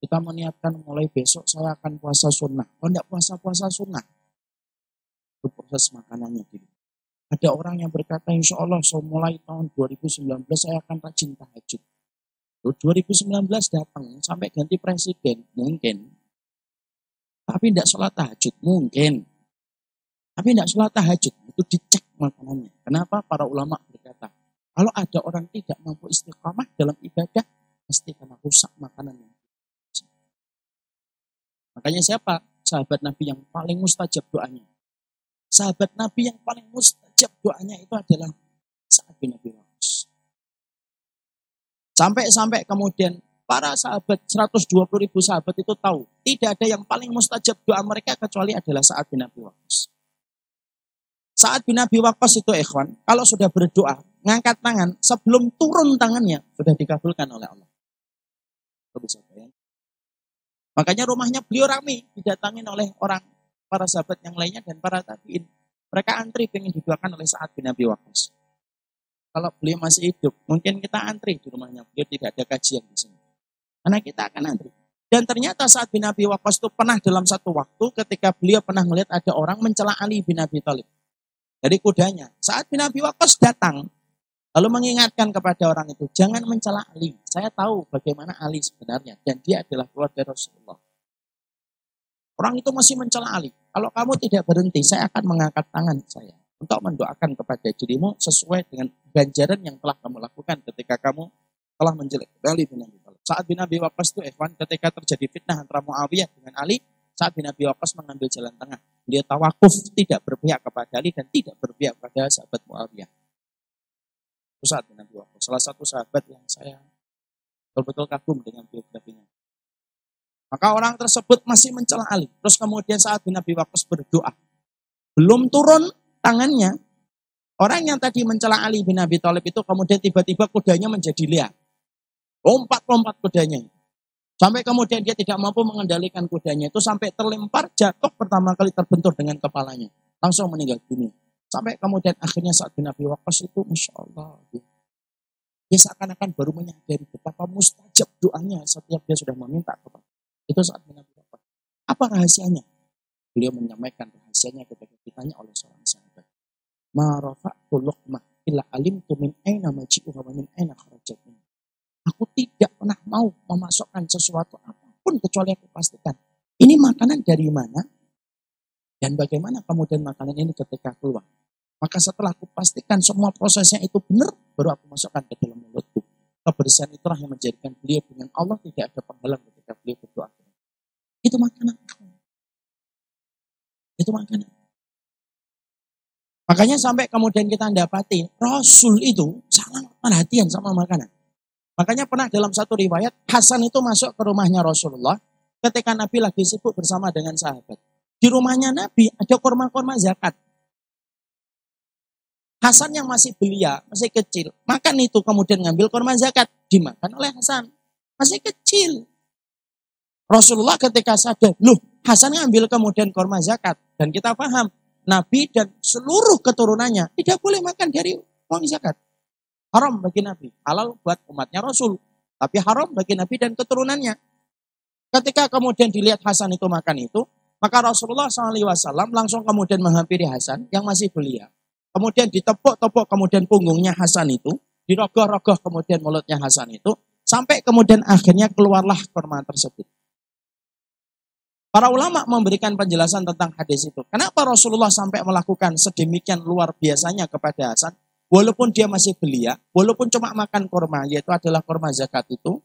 Kita meniatkan mulai besok saya akan puasa sunnah. Kalau tidak puasa-puasa sunnah, itu proses makanannya gitu. Ada orang yang berkata, insya Allah so mulai tahun 2019 saya akan rajin tahajud. 2019 datang sampai ganti presiden, mungkin. Tapi tidak sholat tahajud, mungkin. Tapi tidak sholat tahajud, itu dicek makanannya. Kenapa para ulama berkata, kalau ada orang tidak mampu istiqamah dalam ibadah, pasti karena rusak makanannya. Makanya siapa? Sahabat Nabi yang paling mustajab doanya. Sahabat Nabi yang paling mustajab doanya itu adalah saat bin Nabi Waqqas. Sampai-sampai kemudian para sahabat 120 ribu sahabat itu tahu tidak ada yang paling mustajab doa mereka kecuali adalah saat bin Nabi Waqqas. Saat bin Nabi Waqqas itu ikhwan, kalau sudah berdoa, ngangkat tangan, sebelum turun tangannya, sudah dikabulkan oleh Allah. Itu bisa. Makanya rumahnya beliau ramai, didatangin oleh orang para sahabat yang lainnya dan para tabiin. Mereka antri ingin didoakan oleh saat bin Abi Waqqas. Kalau beliau masih hidup, mungkin kita antri di rumahnya. Beliau tidak ada kajian di sini. Karena kita akan antri. Dan ternyata saat bin Abi Waqqas itu pernah dalam satu waktu ketika beliau pernah melihat ada orang mencela Ali bin Abi Thalib. Dari kudanya. Saat bin Abi Waqqas datang, Lalu mengingatkan kepada orang itu, jangan mencela Ali. Saya tahu bagaimana Ali sebenarnya. Dan dia adalah keluarga Rasulullah. Orang itu masih mencela Ali. Kalau kamu tidak berhenti, saya akan mengangkat tangan saya. Untuk mendoakan kepada dirimu sesuai dengan ganjaran yang telah kamu lakukan ketika kamu telah menjelek Ali bin Abi Thalib. Saat bin Abi Waqqas itu Evan ketika terjadi fitnah antara Muawiyah dengan Ali, saat bin Abi Waqqas mengambil jalan tengah. Dia tawakuf tidak berpihak kepada Ali dan tidak berpihak kepada sahabat Muawiyah. Saat Abi Waqqas. Salah satu sahabat yang saya betul-betul kagum dengan biografinya. Maka orang tersebut masih mencela Ali. Terus kemudian saat bin Abi Waqqas berdoa. Belum turun tangannya. Orang yang tadi mencela Ali bin Abi Thalib itu kemudian tiba-tiba kudanya menjadi liar. Lompat-lompat kudanya. Sampai kemudian dia tidak mampu mengendalikan kudanya itu sampai terlempar jatuh pertama kali terbentur dengan kepalanya. Langsung meninggal dunia. Sampai kemudian akhirnya saat bin Abi Waqqas itu, Masya Allah. Dia seakan-akan baru menyadari betapa mustajab doanya setiap dia sudah meminta kepada. Itu saat bin Abi Waqqas. Apa rahasianya? Beliau menyampaikan rahasianya ketika ditanya oleh seorang sahabat. Ma rafa'tu luqmah illa alimtu min aina maji'uha wa min aina kharajat Aku tidak pernah mau memasukkan sesuatu apa pun kecuali aku pastikan. Ini makanan dari mana dan bagaimana kemudian makanan ini ketika keluar. Maka setelah aku pastikan semua prosesnya itu benar, baru aku masukkan ke dalam mulutku. Kebersihan itulah yang menjadikan beliau dengan Allah tidak ada penghalang ketika beliau berdoa. Itu makanan. Itu makanan. Makanya sampai kemudian kita dapati Rasul itu sangat perhatian sama makanan. Makanya pernah dalam satu riwayat Hasan itu masuk ke rumahnya Rasulullah ketika Nabi lagi sibuk bersama dengan sahabat. Di rumahnya Nabi ada korma-korma zakat. Hasan yang masih belia, masih kecil, makan itu kemudian ngambil korma zakat, dimakan oleh Hasan. Masih kecil. Rasulullah ketika sadar, loh Hasan ngambil kemudian korma zakat. Dan kita paham, Nabi dan seluruh keturunannya tidak boleh makan dari uang zakat. Haram bagi Nabi, halal buat umatnya Rasul. Tapi haram bagi Nabi dan keturunannya. Ketika kemudian dilihat Hasan itu makan itu, maka Rasulullah SAW langsung kemudian menghampiri Hasan yang masih belia Kemudian ditepuk-tepuk kemudian punggungnya Hasan itu, dirogoh-rogoh kemudian mulutnya Hasan itu, sampai kemudian akhirnya keluarlah kurma tersebut. Para ulama memberikan penjelasan tentang hadis itu. Kenapa Rasulullah sampai melakukan sedemikian luar biasanya kepada Hasan? Walaupun dia masih belia, walaupun cuma makan kurma, yaitu adalah kurma zakat itu.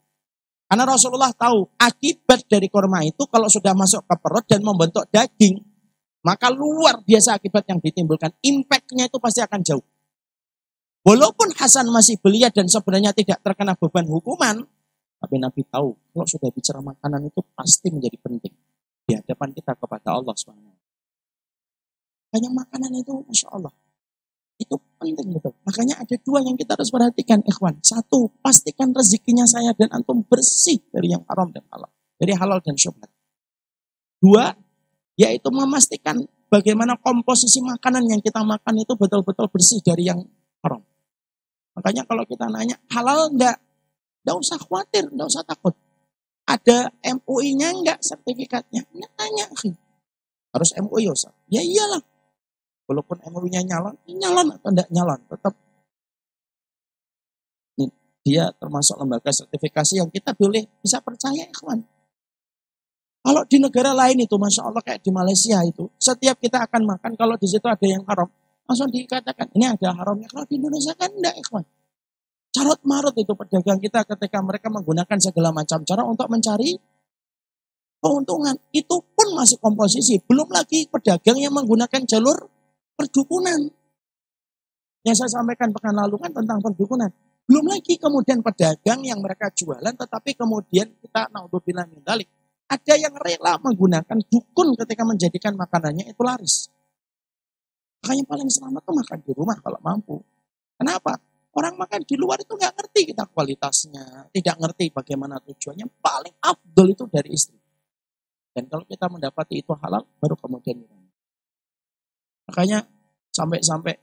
Karena Rasulullah tahu akibat dari kurma itu kalau sudah masuk ke perut dan membentuk daging, maka luar biasa akibat yang ditimbulkan. Impactnya itu pasti akan jauh. Walaupun Hasan masih belia dan sebenarnya tidak terkena beban hukuman, tapi Nabi tahu kalau sudah bicara makanan itu pasti menjadi penting di hadapan kita kepada Allah SWT. Banyak makanan itu, Masya Allah, itu penting betul. Makanya ada dua yang kita harus perhatikan, ikhwan. Satu, pastikan rezekinya saya dan antum bersih dari yang haram dan halal. Dari halal dan syubhat. Dua, yaitu memastikan bagaimana komposisi makanan yang kita makan itu betul-betul bersih dari yang haram. Makanya kalau kita nanya halal enggak, enggak usah khawatir, enggak usah takut. Ada MUI-nya enggak sertifikatnya? Enggak tanya. Harus MUI ya, Ya iyalah. Walaupun MUI-nya nyalon, nyalon atau enggak nyalon, tetap dia termasuk lembaga sertifikasi yang kita boleh bisa percaya ikhwan. Kalau di negara lain itu, Masya Allah kayak di Malaysia itu, setiap kita akan makan, kalau di situ ada yang haram, langsung dikatakan, ini ada haramnya. Kalau di Indonesia kan enggak, ikhwan. Carut marut itu pedagang kita ketika mereka menggunakan segala macam cara untuk mencari keuntungan. Itu pun masih komposisi. Belum lagi pedagang yang menggunakan jalur perdukunan. Yang saya sampaikan pekan lalu kan tentang perdukunan. Belum lagi kemudian pedagang yang mereka jualan, tetapi kemudian kita naudzubillah dalik ada yang rela menggunakan dukun ketika menjadikan makanannya itu laris. Makanya paling selamat tuh makan di rumah kalau mampu. Kenapa? Orang makan di luar itu nggak ngerti kita kualitasnya, tidak ngerti bagaimana tujuannya. Paling afdol itu dari istri. Dan kalau kita mendapati itu halal, baru kemudian Makanya sampai-sampai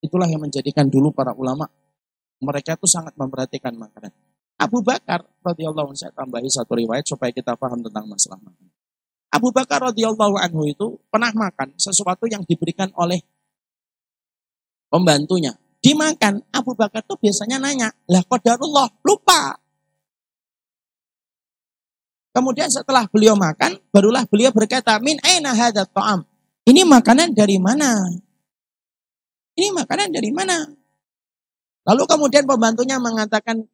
itulah yang menjadikan dulu para ulama mereka itu sangat memperhatikan makanan. Abu Bakar radhiyallahu anhu saya tambahi satu riwayat supaya kita paham tentang masalah makan. Abu Bakar radhiyallahu anhu itu pernah makan sesuatu yang diberikan oleh pembantunya. Dimakan, Abu Bakar tuh biasanya nanya, lah qadarullah, lupa. Kemudian setelah beliau makan, barulah beliau berkata, min aina hadat ta'am. Ini makanan dari mana? Ini makanan dari mana? Lalu kemudian pembantunya mengatakan,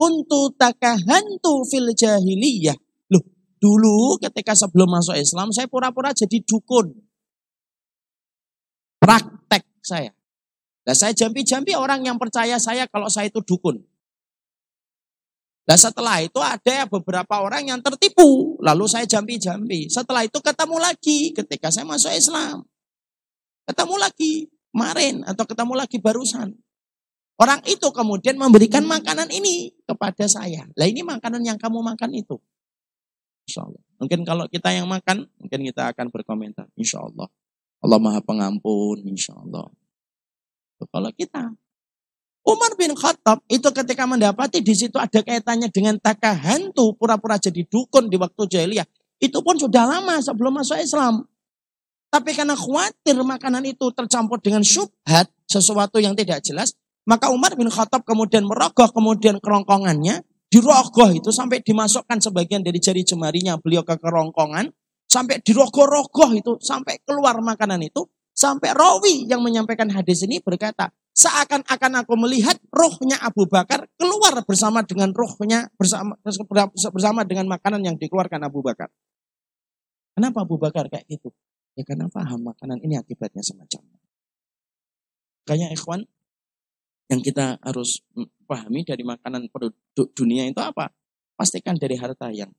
Kuntu takahantu fil jahiliyah. Loh, dulu ketika sebelum masuk Islam saya pura-pura jadi dukun. Praktek saya. Nah saya jampi-jampi orang yang percaya saya kalau saya itu dukun. Nah setelah itu ada beberapa orang yang tertipu. Lalu saya jampi-jampi. Setelah itu ketemu lagi ketika saya masuk Islam. Ketemu lagi kemarin atau ketemu lagi barusan. Orang itu kemudian memberikan makanan ini kepada saya. Lah ini makanan yang kamu makan itu. Insya Allah. Mungkin kalau kita yang makan, mungkin kita akan berkomentar. Insya Allah. Allah Maha Pengampun, insya Allah. Kalau kita Umar bin Khattab itu ketika mendapati di situ ada kaitannya dengan taka hantu pura-pura jadi dukun di waktu jahiliyah. Itu pun sudah lama sebelum masuk Islam. Tapi karena khawatir makanan itu tercampur dengan syubhat, sesuatu yang tidak jelas, maka Umar bin Khattab kemudian merogoh kemudian kerongkongannya, dirogoh itu sampai dimasukkan sebagian dari jari jemarinya beliau ke kerongkongan, sampai dirogoh-rogoh itu, sampai keluar makanan itu, sampai rawi yang menyampaikan hadis ini berkata, seakan-akan aku melihat rohnya Abu Bakar keluar bersama dengan rohnya bersama bersama dengan makanan yang dikeluarkan Abu Bakar. Kenapa Abu Bakar kayak gitu? Ya karena paham makanan ini akibatnya semacam. Kayaknya ikhwan yang kita harus pahami dari makanan produk dunia itu apa? Pastikan dari harta yang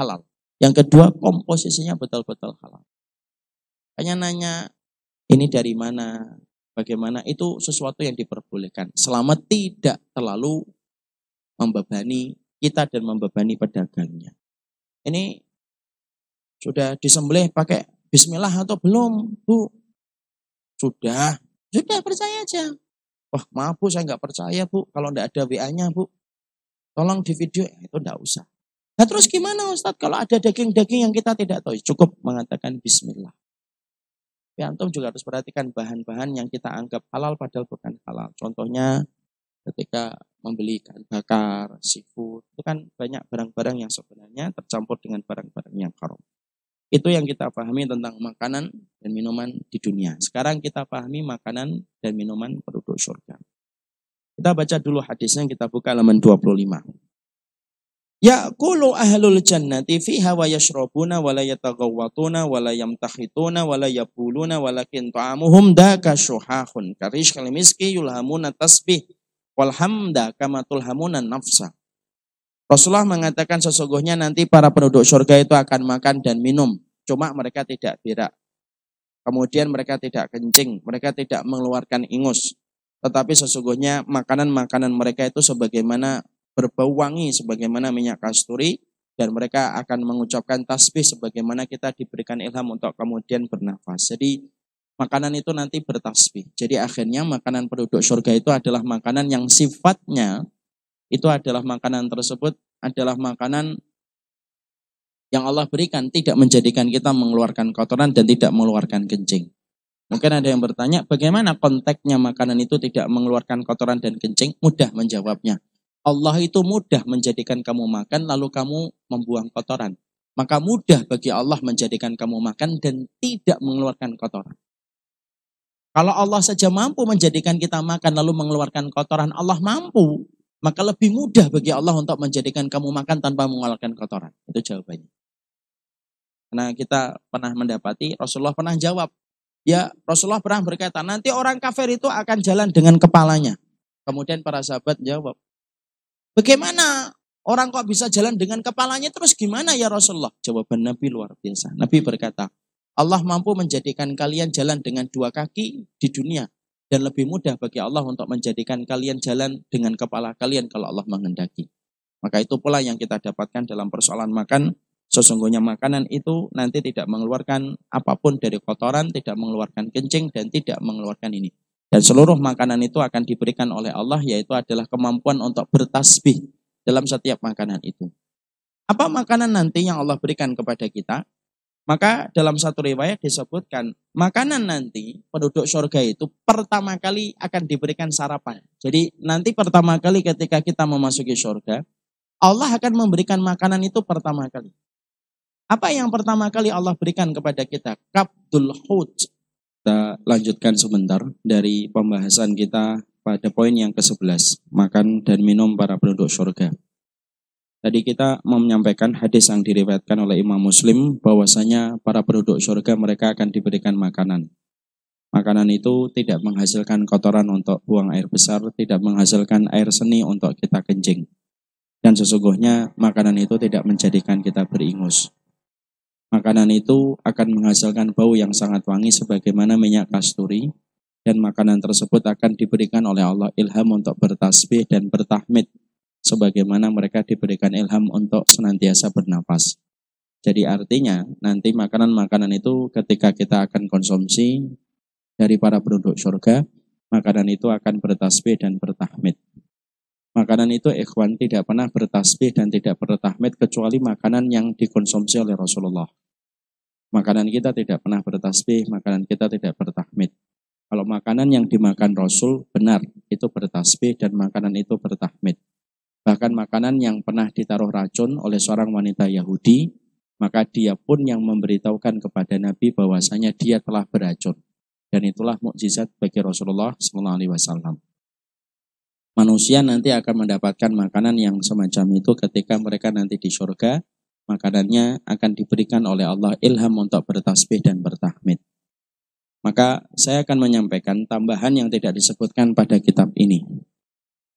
halal. Yang kedua komposisinya betul-betul halal. Hanya nanya ini dari mana, bagaimana itu sesuatu yang diperbolehkan selama tidak terlalu membebani kita dan membebani pedagangnya. Ini sudah disembelih pakai bismillah atau belum, Bu? Sudah. Sudah percaya aja. Wah, maaf Bu, saya nggak percaya Bu. Kalau nggak ada WA-nya Bu, tolong di video itu nggak usah. Nah terus gimana Ustadz kalau ada daging-daging yang kita tidak tahu? Cukup mengatakan bismillah. Tapi antum juga harus perhatikan bahan-bahan yang kita anggap halal padahal bukan halal. Contohnya ketika membeli ikan bakar, seafood, itu kan banyak barang-barang yang sebenarnya tercampur dengan barang-barang yang haram. Itu yang kita pahami tentang makanan dan minuman di dunia. Sekarang kita pahami makanan dan minuman penduduk surga. Kita baca dulu hadisnya, kita buka halaman 25. Ya'kulu ahlul jannati fiha wa yashrabuna wa la yataghawwatuna wa la yamtakhituna wa la yabuluna walakin ta'amuhum daka syuhahun karish kalimiski yulhamuna tasbih wal hamda kama tulhamuna nafsa. Rasulullah mengatakan sesungguhnya nanti para penduduk surga itu akan makan dan minum. Cuma mereka tidak berak. Kemudian mereka tidak kencing, mereka tidak mengeluarkan ingus. Tetapi sesungguhnya makanan-makanan mereka itu sebagaimana berbau wangi sebagaimana minyak kasturi dan mereka akan mengucapkan tasbih sebagaimana kita diberikan ilham untuk kemudian bernafas. Jadi makanan itu nanti bertasbih. Jadi akhirnya makanan penduduk surga itu adalah makanan yang sifatnya itu adalah makanan tersebut adalah makanan yang Allah berikan tidak menjadikan kita mengeluarkan kotoran dan tidak mengeluarkan kencing. Mungkin ada yang bertanya, bagaimana konteksnya makanan itu tidak mengeluarkan kotoran dan kencing? Mudah menjawabnya. Allah itu mudah menjadikan kamu makan lalu kamu membuang kotoran. Maka mudah bagi Allah menjadikan kamu makan dan tidak mengeluarkan kotoran. Kalau Allah saja mampu menjadikan kita makan lalu mengeluarkan kotoran, Allah mampu. Maka lebih mudah bagi Allah untuk menjadikan kamu makan tanpa mengeluarkan kotoran. Itu jawabannya. Karena kita pernah mendapati, Rasulullah pernah jawab. Ya Rasulullah pernah berkata, nanti orang kafir itu akan jalan dengan kepalanya. Kemudian para sahabat jawab, Bagaimana orang kok bisa jalan dengan kepalanya terus gimana ya Rasulullah? Jawaban Nabi luar biasa. Nabi berkata, Allah mampu menjadikan kalian jalan dengan dua kaki di dunia. Dan lebih mudah bagi Allah untuk menjadikan kalian jalan dengan kepala kalian kalau Allah menghendaki. Maka itu pula yang kita dapatkan dalam persoalan makan. Sesungguhnya makanan itu nanti tidak mengeluarkan apa pun dari kotoran, tidak mengeluarkan kencing, dan tidak mengeluarkan ini. Dan seluruh makanan itu akan diberikan oleh Allah yaitu adalah kemampuan untuk bertasbih dalam setiap makanan itu. Apa makanan nanti yang Allah berikan kepada kita? Maka dalam satu riwayat disebutkan makanan nanti penduduk surga itu pertama kali akan diberikan sarapan. Jadi nanti pertama kali ketika kita memasuki surga, Allah akan memberikan makanan itu pertama kali. Apa yang pertama kali Allah berikan kepada kita? Kabdul hut, kita lanjutkan sebentar dari pembahasan kita pada poin yang ke-11, makan dan minum para penduduk surga. Tadi kita menyampaikan hadis yang diriwayatkan oleh Imam Muslim bahwasanya para penduduk surga mereka akan diberikan makanan. Makanan itu tidak menghasilkan kotoran untuk buang air besar, tidak menghasilkan air seni untuk kita kencing. Dan sesungguhnya makanan itu tidak menjadikan kita beringus. Makanan itu akan menghasilkan bau yang sangat wangi sebagaimana minyak kasturi dan makanan tersebut akan diberikan oleh Allah ilham untuk bertasbih dan bertahmid sebagaimana mereka diberikan ilham untuk senantiasa bernapas. Jadi artinya nanti makanan-makanan itu ketika kita akan konsumsi dari para penduduk surga, makanan itu akan bertasbih dan bertahmid. Makanan itu ikhwan tidak pernah bertasbih dan tidak bertahmid kecuali makanan yang dikonsumsi oleh Rasulullah. Makanan kita tidak pernah bertasbih, makanan kita tidak bertahmid. Kalau makanan yang dimakan Rasul benar, itu bertasbih dan makanan itu bertahmid. Bahkan makanan yang pernah ditaruh racun oleh seorang wanita Yahudi, maka dia pun yang memberitahukan kepada Nabi bahwasanya dia telah beracun. Dan itulah mukjizat bagi Rasulullah SAW. Manusia nanti akan mendapatkan makanan yang semacam itu ketika mereka nanti di surga. Makanannya akan diberikan oleh Allah ilham untuk bertasbih dan bertahmid. Maka saya akan menyampaikan tambahan yang tidak disebutkan pada kitab ini.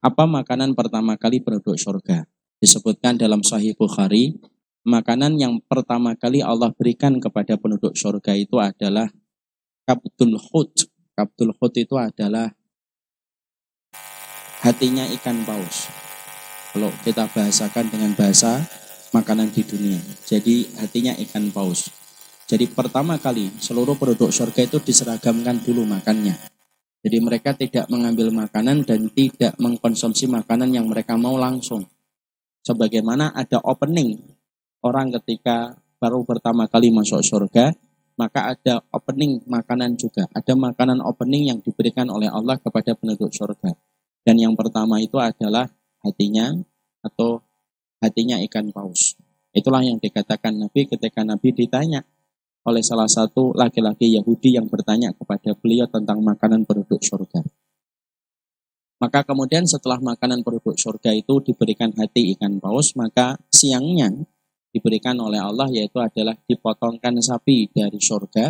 Apa makanan pertama kali penduduk surga? Disebutkan dalam Sahih Bukhari makanan yang pertama kali Allah berikan kepada penduduk surga itu adalah kabtul khut. Kabtul khut itu adalah hatinya ikan paus. Kalau kita bahasakan dengan bahasa makanan di dunia. Jadi hatinya ikan paus. Jadi pertama kali seluruh penduduk surga itu diseragamkan dulu makannya. Jadi mereka tidak mengambil makanan dan tidak mengkonsumsi makanan yang mereka mau langsung. Sebagaimana ada opening orang ketika baru pertama kali masuk surga, maka ada opening makanan juga. Ada makanan opening yang diberikan oleh Allah kepada penduduk surga. Dan yang pertama itu adalah hatinya atau hatinya ikan paus. Itulah yang dikatakan Nabi ketika Nabi ditanya oleh salah satu laki-laki Yahudi yang bertanya kepada beliau tentang makanan penduduk surga. Maka kemudian setelah makanan penduduk surga itu diberikan hati ikan paus, maka siangnya diberikan oleh Allah yaitu adalah dipotongkan sapi dari surga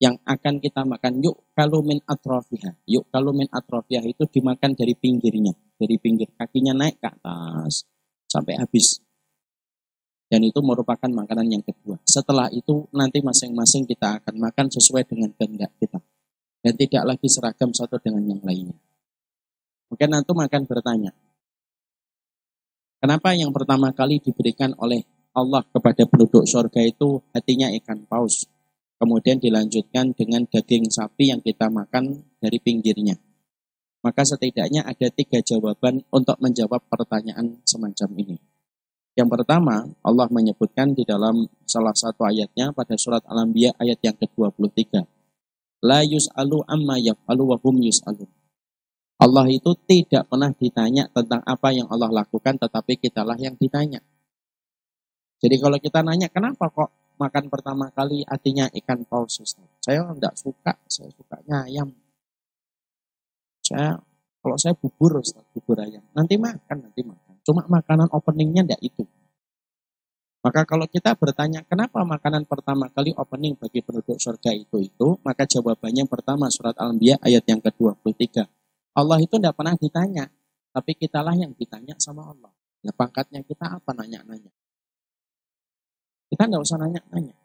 yang akan kita makan. Yuk kalumin atrofiha. Yuk kalumin atrofiha itu dimakan dari pinggirnya. Dari pinggir kakinya naik ke atas. Sampai habis dan itu merupakan makanan yang kedua setelah itu nanti masing-masing kita akan makan sesuai dengan kehendak kita dan tidak lagi seragam satu dengan yang lainnya mungkin nanti akan bertanya kenapa yang pertama kali diberikan oleh Allah kepada penduduk surga itu hatinya ikan paus. Kemudian dilanjutkan dengan daging sapi yang kita makan dari pinggirnya. Maka setidaknya ada tiga jawaban untuk menjawab pertanyaan semacam ini. Yang pertama, Allah menyebutkan di dalam salah satu ayatnya pada surat Al-Anbiya ayat yang ke-23. La yus'alu amma yaf'alu wa hum. Allah itu tidak pernah ditanya tentang apa yang Allah lakukan, tetapi kitalah yang ditanya. Jadi kalau kita nanya kenapa kok makan pertama kali artinya ikan paus? Saya enggak suka, saya sukanya ayam. Saya kalau saya bubur Ustaz, bubur ayam. Nanti makan, nanti makan. Cuma makanan openingnya enggak itu. Maka kalau kita bertanya kenapa makanan pertama kali opening bagi penduduk surga itu itu, maka jawabannya pertama surat Al-Anbiya ayat yang ke-23. Allah itu tidak pernah ditanya, tapi kitalah yang ditanya sama Allah. Ya pangkatnya kita apa nanya-nanya. Kita nggak usah nanya-nanya.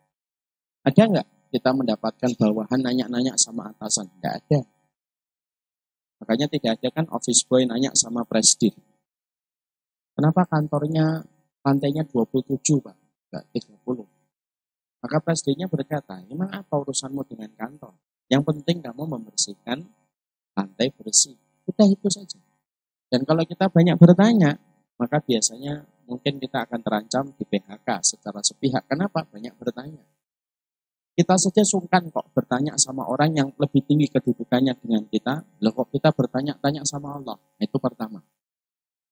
Ada nggak kita mendapatkan bawahan nanya-nanya sama atasan? Nggak ada. Makanya tidak ada kan office boy nanya sama presiden. Kenapa kantornya lantainya 27 Pak? Enggak 30. Maka presidennya berkata, emang apa urusanmu dengan kantor? Yang penting kamu membersihkan lantai bersih. Udah itu saja. Dan kalau kita banyak bertanya, maka biasanya mungkin kita akan terancam di PHK secara sepihak. Kenapa? Banyak bertanya. Kita saja sungkan kok bertanya sama orang yang lebih tinggi kedudukannya dengan kita. Loh kok kita bertanya-tanya sama Allah? Itu pertama.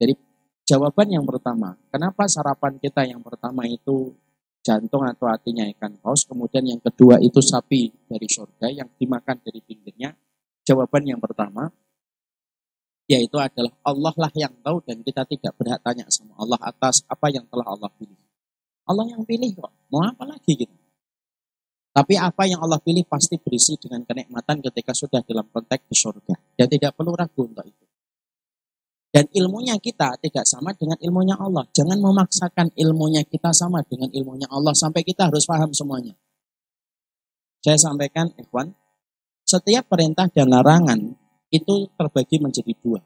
Jadi jawaban yang pertama, kenapa sarapan kita yang pertama itu jantung atau hatinya ikan paus, kemudian yang kedua itu sapi dari surga yang dimakan dari pinggirnya. Jawaban yang pertama, yaitu adalah Allah lah yang tahu dan kita tidak berhak tanya sama Allah atas apa yang telah Allah pilih. Allah yang pilih kok, mau apa lagi gitu. Tapi apa yang Allah pilih pasti berisi dengan kenikmatan ketika sudah dalam konteks di surga. Dan tidak perlu ragu untuk itu. Dan ilmunya kita tidak sama dengan ilmunya Allah. Jangan memaksakan ilmunya kita sama dengan ilmunya Allah sampai kita harus paham semuanya. Saya sampaikan, Ikhwan, setiap perintah dan larangan itu terbagi menjadi dua.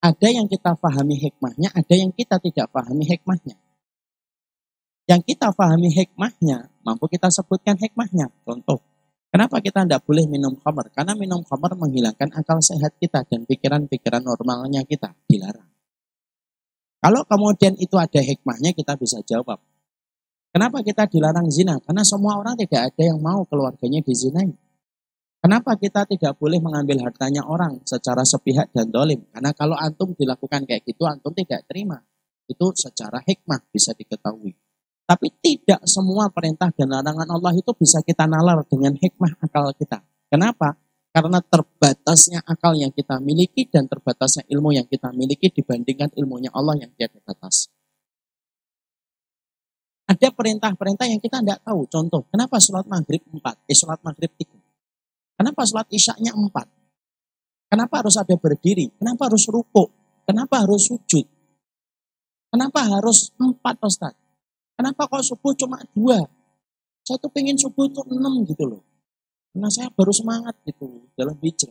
Ada yang kita pahami hikmahnya, ada yang kita tidak pahami hikmahnya. Yang kita pahami hikmahnya, mampu kita sebutkan hikmahnya. Contoh, kenapa kita tidak boleh minum khamar? Karena minum khamar menghilangkan akal sehat kita dan pikiran-pikiran normalnya kita. Dilarang. Kalau kemudian itu ada hikmahnya, kita bisa jawab. Kenapa kita dilarang zina? Karena semua orang tidak ada yang mau keluarganya dizinai. Kenapa kita tidak boleh mengambil hartanya orang secara sepihak dan dolim? Karena kalau antum dilakukan kayak gitu, antum tidak terima. Itu secara hikmah bisa diketahui. Tapi tidak semua perintah dan larangan Allah itu bisa kita nalar dengan hikmah akal kita. Kenapa? Karena terbatasnya akal yang kita miliki dan terbatasnya ilmu yang kita miliki dibandingkan ilmunya Allah yang tiada batas. Ada perintah-perintah yang kita tidak tahu. Contoh, kenapa sholat maghrib 4? Eh, sholat maghrib 3? Kenapa sholat isyaknya empat? Kenapa harus ada berdiri? Kenapa harus rukuk? Kenapa harus sujud? Kenapa harus empat Ustaz? Kenapa kok subuh cuma dua? Saya tuh pengen subuh tuh enam gitu loh. Karena saya baru semangat gitu dalam hijrah.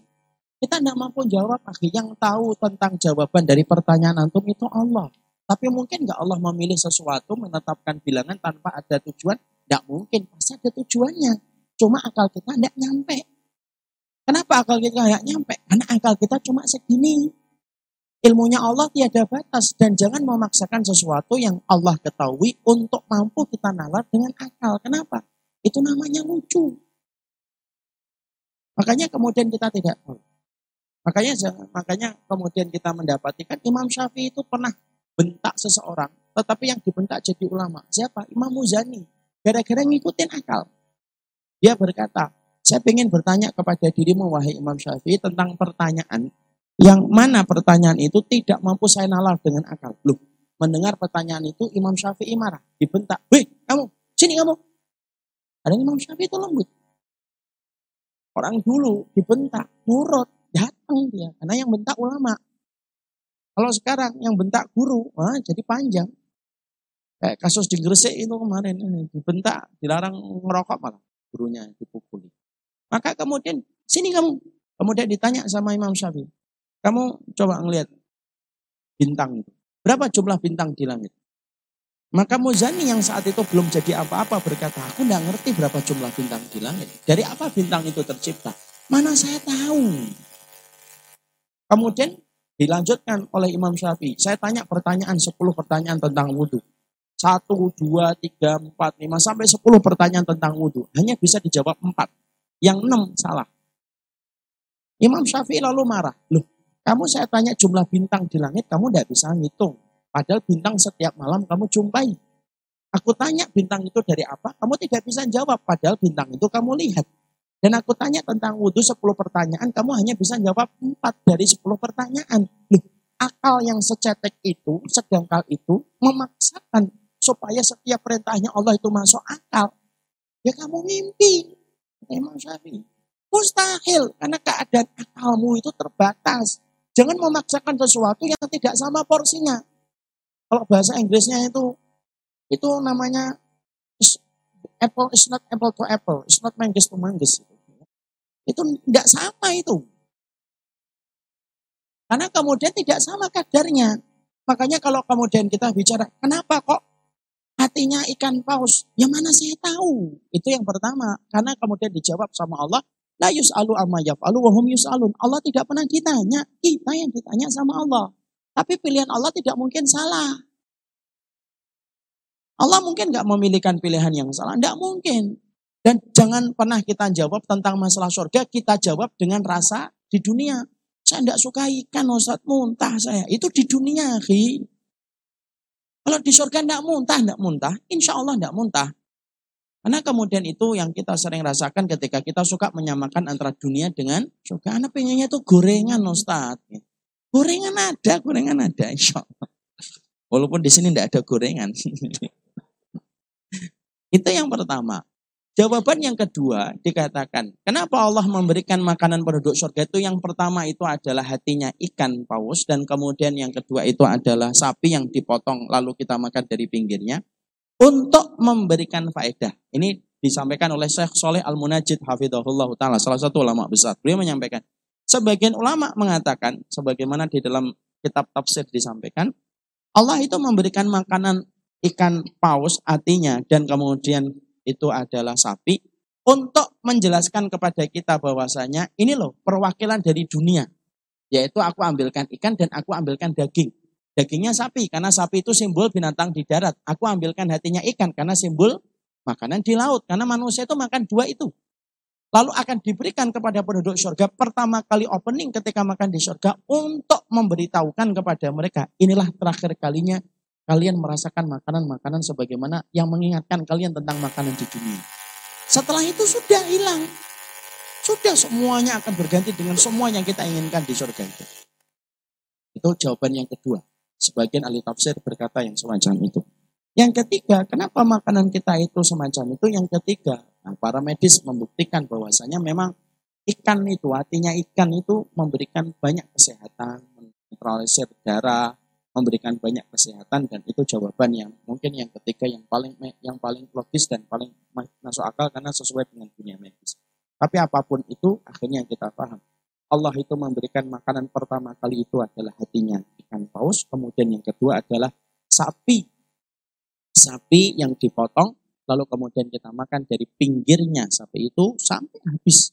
Kita tidak mampu jawab, akhirnya yang tahu tentang jawaban dari pertanyaan antum itu Allah. Tapi mungkin nggak Allah memilih sesuatu, menetapkan bilangan tanpa ada tujuan? Tidak mungkin, pasti ada tujuannya. Cuma akal kita tidak nyampe. Kenapa akal kita nggak nyampe? Karena akal kita cuma segini. Ilmunya Allah tiada batas dan jangan memaksakan sesuatu yang Allah ketahui untuk mampu kita nalar dengan akal. Kenapa? Itu namanya lucu. Makanya kemudian kita tidak tahu. Makanya makanya kemudian kita mendapatikan Imam Syafi'i itu pernah bentak seseorang, tetapi yang dibentak jadi ulama. Siapa? Imam Muzani. Gara-gara ngikutin akal. Dia berkata, saya ingin bertanya kepada dirimu, wahai Imam Syafi'i, tentang pertanyaan yang mana pertanyaan itu tidak mampu saya nalar dengan akal. Loh, mendengar pertanyaan itu Imam Syafi'i marah, dibentak. Wih, kamu, sini kamu. Ada Imam Syafi'i itu lembut. Orang dulu dibentak, nurut, datang dia. Karena yang bentak ulama. Kalau sekarang yang bentak guru, wah, jadi panjang. Kayak kasus di Gresik itu kemarin, dibentak, dilarang ngerokok malah. Gurunya dipukuli. Maka kemudian, sini kamu. Kemudian ditanya sama Imam Syafi'i. Kamu coba ngelihat bintang itu. Berapa jumlah bintang di langit? Maka Muzani yang saat itu belum jadi apa-apa berkata, aku tidak ngerti berapa jumlah bintang di langit. Dari apa bintang itu tercipta? Mana saya tahu. Kemudian dilanjutkan oleh Imam Syafi'i. Saya tanya pertanyaan 10 pertanyaan tentang wudhu. Satu, dua, tiga, empat, lima, sampai sepuluh pertanyaan tentang wudhu. Hanya bisa dijawab empat. Yang enam salah. Imam Syafi'i lalu marah. Loh, kamu saya tanya jumlah bintang di langit, kamu tidak bisa ngitung. Padahal bintang setiap malam kamu jumpai. Aku tanya bintang itu dari apa, kamu tidak bisa jawab. Padahal bintang itu kamu lihat. Dan aku tanya tentang wudhu 10 pertanyaan, kamu hanya bisa jawab 4 dari 10 pertanyaan. Loh, akal yang secetek itu, sedangkal itu, memaksakan supaya setiap perintahnya Allah itu masuk akal. Ya kamu mimpi. Imam Syafi'i. Mustahil, karena keadaan akalmu itu terbatas. Jangan memaksakan sesuatu yang tidak sama porsinya. Kalau bahasa Inggrisnya itu, itu namanya apple is not apple to apple, it's not manggis to manggis. Itu tidak sama itu. Karena kemudian tidak sama kadarnya. Makanya kalau kemudian kita bicara, kenapa kok hatinya ikan paus. Yang mana saya tahu? Itu yang pertama. Karena kemudian dijawab sama Allah, La yus'alu amma yaf'alu wa hum yus'alun. Allah tidak pernah ditanya, kita yang ditanya sama Allah. Tapi pilihan Allah tidak mungkin salah. Allah mungkin nggak memilihkan pilihan yang salah, tidak mungkin. Dan jangan pernah kita jawab tentang masalah surga, kita jawab dengan rasa di dunia. Saya tidak suka ikan, Ustaz, muntah saya. Itu di dunia, khi. Kalau di surga tidak muntah, tidak muntah. Insya Allah tidak muntah. Karena kemudian itu yang kita sering rasakan ketika kita suka menyamakan antara dunia dengan surga. Anak pengennya itu gorengan Ustaz. Gorengan ada, gorengan ada insya Allah. Walaupun di sini tidak ada gorengan. itu yang pertama. Jawaban yang kedua dikatakan, kenapa Allah memberikan makanan penduduk surga itu yang pertama itu adalah hatinya ikan paus dan kemudian yang kedua itu adalah sapi yang dipotong lalu kita makan dari pinggirnya untuk memberikan faedah. Ini disampaikan oleh Syekh Soleh Al-Munajid Hafidhullah Ta'ala, salah satu ulama besar. Beliau menyampaikan, sebagian ulama mengatakan, sebagaimana di dalam kitab tafsir disampaikan, Allah itu memberikan makanan ikan paus artinya dan kemudian itu adalah sapi untuk menjelaskan kepada kita bahwasanya ini loh perwakilan dari dunia yaitu aku ambilkan ikan dan aku ambilkan daging dagingnya sapi karena sapi itu simbol binatang di darat aku ambilkan hatinya ikan karena simbol makanan di laut karena manusia itu makan dua itu lalu akan diberikan kepada penduduk surga pertama kali opening ketika makan di surga untuk memberitahukan kepada mereka inilah terakhir kalinya kalian merasakan makanan-makanan sebagaimana yang mengingatkan kalian tentang makanan di dunia. Setelah itu sudah hilang. Sudah semuanya akan berganti dengan semua yang kita inginkan di surga itu. Itu jawaban yang kedua. Sebagian ahli tafsir berkata yang semacam itu. Yang ketiga, kenapa makanan kita itu semacam itu? Yang ketiga, nah, para medis membuktikan bahwasanya memang ikan itu, artinya ikan itu memberikan banyak kesehatan, menetralisir darah, memberikan banyak kesehatan dan itu jawaban yang mungkin yang ketiga yang paling yang paling logis dan paling masuk akal karena sesuai dengan dunia medis. Tapi apa pun itu akhirnya kita paham. Allah itu memberikan makanan pertama kali itu adalah hatinya ikan paus, kemudian yang kedua adalah sapi. Sapi yang dipotong, lalu kemudian kita makan dari pinggirnya sapi itu sampai habis.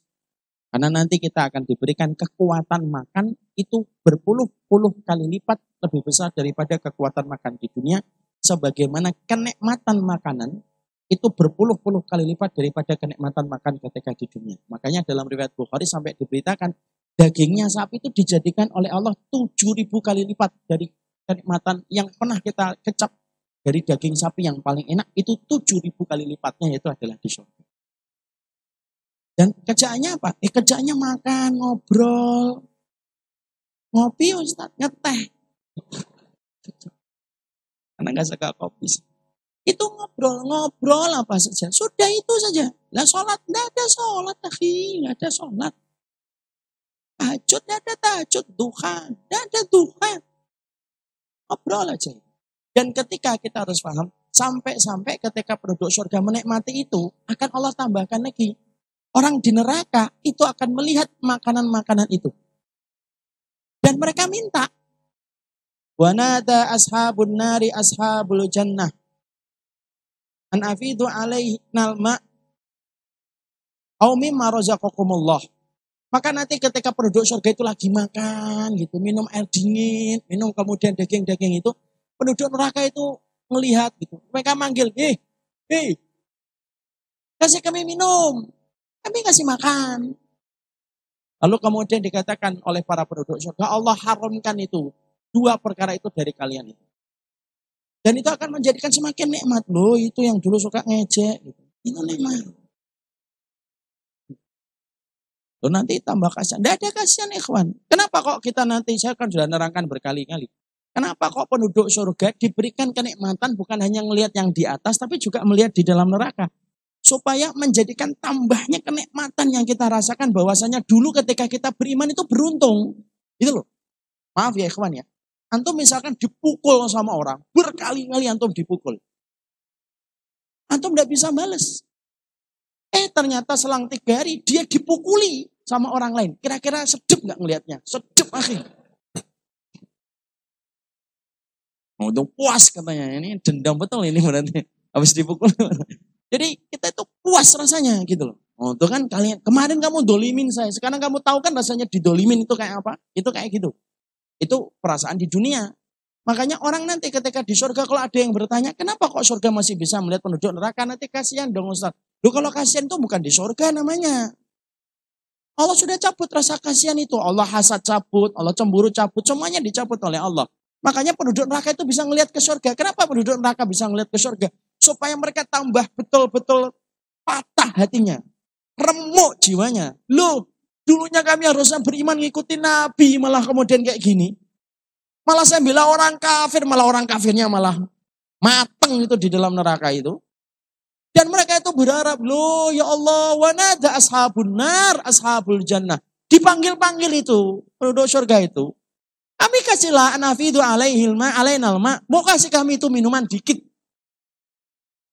Karena nanti kita akan diberikan kekuatan makan itu berpuluh-puluh kali lipat lebih besar daripada kekuatan makan di dunia. Sebagaimana kenikmatan makanan itu berpuluh-puluh kali lipat daripada kenikmatan makan ketika di dunia. Makanya dalam riwayat Bukhari sampai diberitakan dagingnya sapi itu dijadikan oleh Allah 7000 kali lipat dari kenikmatan yang pernah kita kecap dari daging sapi yang paling enak itu 7000 kali lipatnya yaitu adalah di surga. Dan kerjaannya apa? Eh kerjaannya makan, ngobrol. Ngopi Ustaz, ngeteh. Karena nggak suka kopi. Itu ngobrol, ngobrol apa saja. Sudah itu saja. Lah sholat, nggak ada sholat. Nggak ada sholat. Tahajud, nggak ada tahajud. Duha, nggak ada duha. Ngobrol aja. Dan ketika kita harus paham, sampai-sampai ketika penduduk surga menikmati itu, akan Allah tambahkan lagi Orang di neraka itu akan melihat makanan-makanan itu. Dan mereka minta. Wanada ashabun nari ashabul jannah. An afidu alaihi nalma. Au. Maka nanti ketika penduduk surga itu lagi makan gitu, minum air dingin, minum kemudian daging-daging itu, penduduk neraka itu melihat gitu. Mereka manggil, "Eh, eh, kasih kami minum." Kami kasih makan. Lalu kemudian dikatakan oleh para penduduk surga, Allah haramkan itu. Dua perkara itu dari kalian itu. Dan itu akan menjadikan semakin nikmat. Loh itu yang dulu suka ngejek. Gitu. Itu nikmat. Loh nanti tambah kasihan. Tidak ada kasihan ikhwan. Kenapa kok kita nanti, saya kan sudah nerangkan berkali-kali. Kenapa kok penduduk surga diberikan kenikmatan bukan hanya melihat yang di atas, tapi juga melihat di dalam neraka supaya menjadikan tambahnya kenikmatan yang kita rasakan bahwasanya dulu ketika kita beriman itu beruntung. Itu loh. Maaf ya ikhwan ya. Antum misalkan dipukul sama orang, berkali-kali antum dipukul. Antum tidak bisa bales. Eh ternyata selang tiga hari dia dipukuli sama orang lain. Kira-kira sedep nggak ngelihatnya? Sedep akhir. Untung puas katanya. Ini dendam betul ini berarti. Habis dipukul. Jadi kita itu puas rasanya gitu loh. Oh, itu kan kalian kemarin kamu dolimin saya, sekarang kamu tahu kan rasanya didolimin itu kayak apa? Itu kayak gitu. Itu perasaan di dunia. Makanya orang nanti ketika di surga kalau ada yang bertanya, kenapa kok surga masih bisa melihat penduduk neraka? Nanti kasihan dong Ustaz. Lu kalau kasihan itu bukan di surga namanya. Allah sudah cabut rasa kasihan itu. Allah hasad cabut, Allah cemburu cabut, semuanya dicabut oleh Allah. Makanya penduduk neraka itu bisa melihat ke surga. Kenapa penduduk neraka bisa melihat ke surga? supaya mereka tambah betul-betul patah hatinya, remuk jiwanya. Loh, dulunya kami harusnya beriman ngikuti Nabi, malah kemudian kayak gini. Malah saya bilang orang kafir, malah orang kafirnya malah mateng itu di dalam neraka itu. Dan mereka itu berharap, loh ya Allah, wanada ashabun nar, ashabul jannah. Dipanggil-panggil itu, penduduk surga itu. Kami kasihlah anafidu alaihil ma alainal ma. Mau kasih kami itu minuman dikit.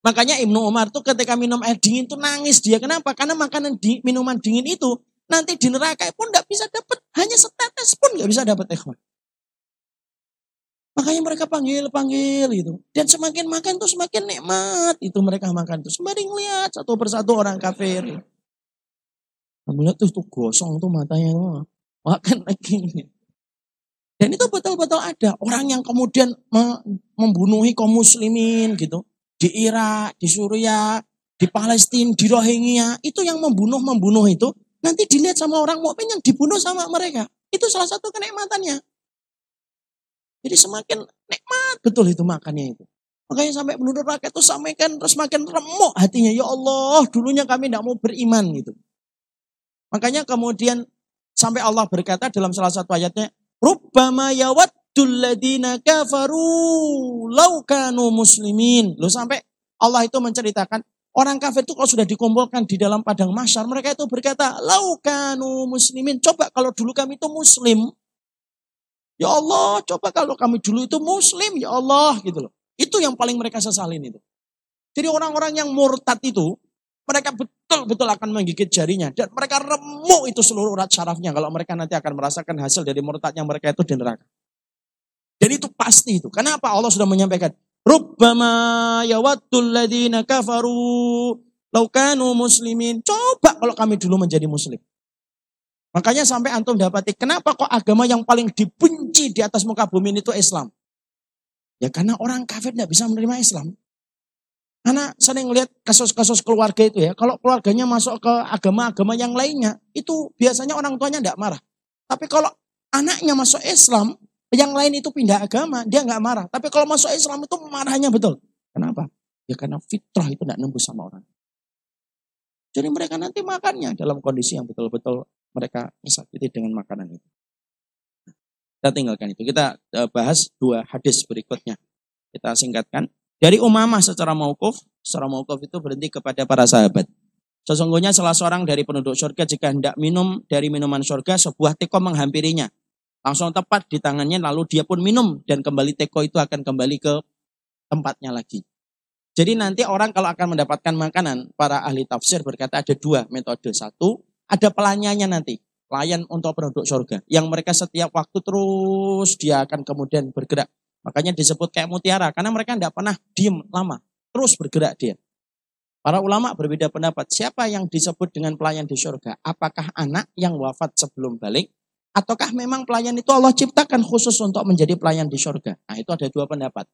Makanya Ibnu Umar tuh ketika minum air dingin tuh nangis dia. Kenapa? Karena makanan di, minuman dingin itu nanti di neraka pun tidak bisa dapat. Hanya setetes pun nggak bisa dapat ikhwan. Makanya mereka panggil-panggil gitu. Dan semakin makan tuh semakin nikmat itu mereka makan tuh. Sembari ngeliat satu persatu orang kafir. Melihat tuh, tuh gosong tuh matanya. Makan lagi. Dan itu betul-betul ada. Orang yang kemudian membunuhi kaum muslimin gitu. Di Irak, di Suriah, di Palestina, di Rohingya. Itu yang membunuh-membunuh itu. Nanti dilihat sama orang mukmin yang dibunuh sama mereka. Itu salah satu kenikmatannya. Jadi semakin nikmat betul itu makannya itu. Makanya sampai menurut rakyat itu sampaikan terus makin remuk hatinya. Ya Allah, dulunya kami tidak mau beriman gitu. Makanya kemudian sampai Allah berkata dalam salah satu ayatnya, Rubbama yawaddul ladina kafaru laukanu muslimin. Loh sampai Allah itu menceritakan orang kafir itu kalau sudah dikumpulkan di dalam padang masyar, mereka itu berkata, laukanu muslimin. Coba kalau dulu kami itu muslim. Ya Allah, coba kalau kami dulu itu muslim, ya Allah gitu loh. Itu yang paling mereka sesalin itu. Jadi orang-orang yang murtad itu, mereka betul-betul akan menggigit jarinya. Dan mereka remuk itu seluruh urat syarafnya. Kalau mereka nanti akan merasakan hasil dari murtadnya mereka itu di neraka. Dan itu pasti itu. Kenapa Allah sudah menyampaikan. Rubbama yawaddul ladina kafaru laukanu muslimin. Coba kalau kami dulu menjadi muslim. Makanya sampai antum dapati kenapa kok agama yang paling dibenci di atas muka bumi itu Islam. Ya karena orang kafir tidak bisa menerima Islam. Karena sering lihat kasus-kasus keluarga itu ya, kalau keluarganya masuk ke agama-agama yang lainnya, itu biasanya orang tuanya tidak marah. Tapi kalau anaknya masuk Islam, yang lain itu pindah agama, dia nggak marah. Tapi kalau masuk Islam itu marahnya betul. Kenapa? Ya karena fitrah itu tidak nembus sama orang. Jadi mereka nanti makannya dalam kondisi yang betul-betul mereka disakiti dengan makanan itu. Kita tinggalkan itu. Kita eh, bahas dua hadis berikutnya. Kita singkatkan. Dari Umamah secara maukuf, secara maukuf itu berhenti kepada para sahabat. Sesungguhnya salah seorang dari penduduk surga jika hendak minum dari minuman surga, sebuah teko menghampirinya. Langsung tepat di tangannya, lalu dia pun minum. Dan kembali teko itu akan kembali ke tempatnya lagi. Jadi nanti orang kalau akan mendapatkan makanan, para ahli tafsir berkata ada dua metode. Satu, ada pelanyannya nanti. Pelayan untuk penduduk surga. Yang mereka setiap waktu terus dia akan kemudian bergerak Makanya disebut kayak mutiara karena mereka tidak pernah diem lama, terus bergerak dia. Para ulama berbeda pendapat, siapa yang disebut dengan pelayan di surga? Apakah anak yang wafat sebelum balik? Ataukah memang pelayan itu Allah ciptakan khusus untuk menjadi pelayan di surga? Nah itu ada dua pendapat.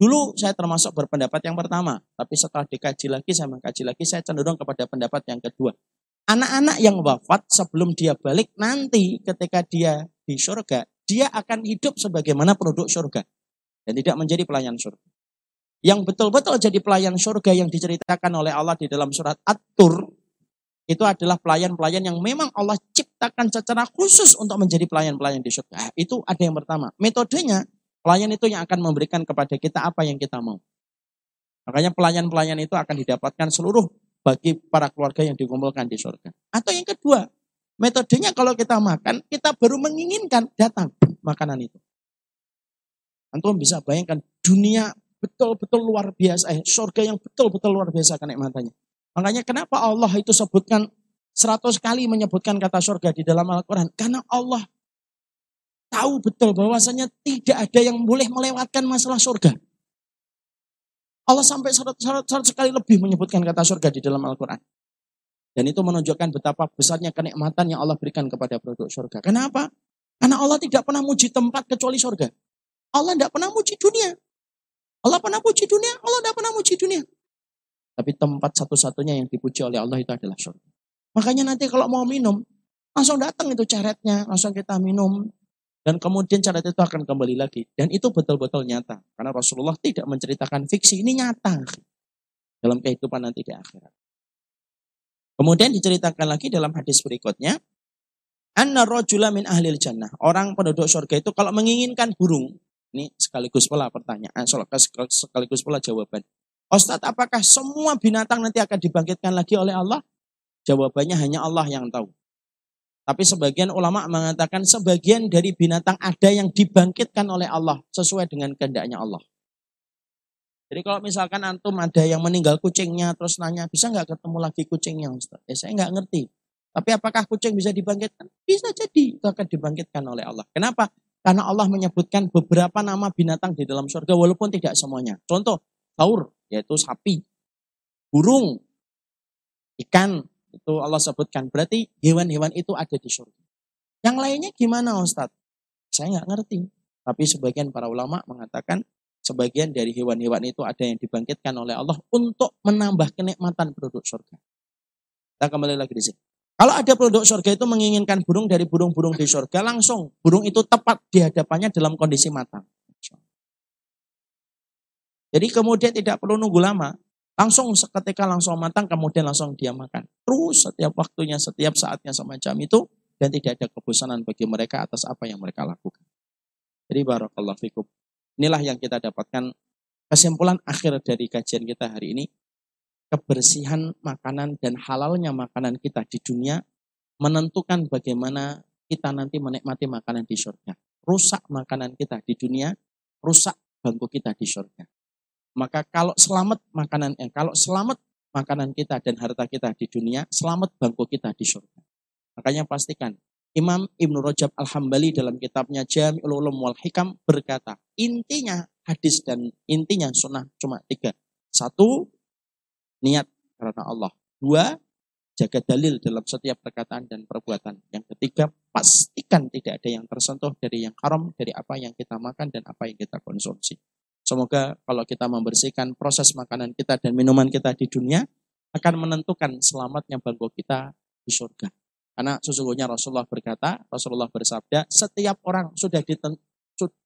Dulu saya termasuk berpendapat yang pertama, tapi setelah dikaji lagi, saya mengkaji lagi, saya cenderung kepada pendapat yang kedua. Anak-anak yang wafat sebelum dia balik, nanti ketika dia di surga, dia akan hidup sebagaimana penduduk surga dan tidak menjadi pelayan surga. Yang betul-betul jadi pelayan surga yang diceritakan oleh Allah di dalam surat At-Tur itu adalah pelayan-pelayan yang memang Allah ciptakan secara khusus untuk menjadi pelayan-pelayan di surga. Itu ada yang pertama. Metodenya pelayan itu yang akan memberikan kepada kita apa yang kita mau. Makanya pelayan-pelayan itu akan didapatkan seluruh bagi para keluarga yang dikumpulkan di surga. Atau yang kedua, metodenya kalau kita makan, kita baru menginginkan datang makanan itu. Antum bisa bayangkan dunia betul-betul luar biasa, eh, surga yang betul-betul luar biasa kenikmatannya. Makanya kenapa Allah itu sebutkan seratus kali menyebutkan kata surga di dalam Al-Quran? Karena Allah tahu betul bahwasanya tidak ada yang boleh melewatkan masalah surga. Allah sampai seratus kali lebih menyebutkan kata surga di dalam Al-Quran. Dan itu menunjukkan betapa besarnya kenikmatan yang Allah berikan kepada produk surga. Kenapa? Karena Allah tidak pernah muji tempat kecuali surga. Allah tidak pernah muji dunia. Allah pernah muji dunia, Allah tidak pernah muji dunia. Tapi tempat satu-satunya yang dipuji oleh Allah itu adalah surga. Makanya nanti kalau mau minum, langsung datang itu caretnya, langsung kita minum. Dan kemudian caret itu akan kembali lagi. Dan itu betul-betul nyata. Karena Rasulullah tidak menceritakan fiksi, ini nyata. Dalam kehidupan nanti di akhirat. Kemudian diceritakan lagi dalam hadis berikutnya. Anna rojula min ahlil jannah. Orang penduduk surga itu kalau menginginkan burung, ini sekaligus pula pertanyaan, sekaligus pula jawaban. Ustadz, apakah semua binatang nanti akan dibangkitkan lagi oleh Allah? Jawabannya hanya Allah yang tahu. Tapi sebagian ulama mengatakan sebagian dari binatang ada yang dibangkitkan oleh Allah sesuai dengan kehendaknya Allah. Jadi kalau misalkan antum ada yang meninggal kucingnya terus nanya bisa nggak ketemu lagi kucingnya Ustaz? Ya saya nggak ngerti. Tapi apakah kucing bisa dibangkitkan? Bisa jadi itu akan dibangkitkan oleh Allah. Kenapa? Karena Allah menyebutkan beberapa nama binatang di dalam surga walaupun tidak semuanya. Contoh, taur yaitu sapi, burung, ikan itu Allah sebutkan. Berarti hewan-hewan itu ada di surga. Yang lainnya gimana Ustadz? Saya nggak ngerti. Tapi sebagian para ulama mengatakan sebagian dari hewan-hewan itu ada yang dibangkitkan oleh Allah untuk menambah kenikmatan penduduk surga. Kita kembali lagi di sini. Kalau ada penduduk surga itu menginginkan burung dari burung-burung di surga, langsung burung itu tepat di hadapannya dalam kondisi matang. Jadi kemudian tidak perlu nunggu lama, langsung seketika langsung matang, kemudian langsung dia makan. Terus setiap waktunya, setiap saatnya semacam itu, dan tidak ada kebosanan bagi mereka atas apa yang mereka lakukan. Jadi barakallahu fikum. Inilah yang kita dapatkan kesimpulan akhir dari kajian kita hari ini kebersihan makanan dan halalnya makanan kita di dunia menentukan bagaimana kita nanti menikmati makanan di surga. Rusak makanan kita di dunia, rusak bangku kita di surga. Maka kalau selamat makanan eh, kalau selamat makanan kita dan harta kita di dunia, selamat bangku kita di surga. Makanya pastikan Imam Ibnu Rajab Al-Hambali dalam kitabnya Jami'ul Ulum wal Hikam berkata, intinya hadis dan intinya sunnah cuma tiga. Satu, niat karena Allah. Dua, jaga dalil dalam setiap perkataan dan perbuatan. Yang ketiga, pastikan tidak ada yang tersentuh dari yang haram, dari apa yang kita makan dan apa yang kita konsumsi. Semoga kalau kita membersihkan proses makanan kita dan minuman kita di dunia, akan menentukan selamatnya bangku kita di surga. Karena sesungguhnya Rasulullah berkata, Rasulullah bersabda, setiap orang sudah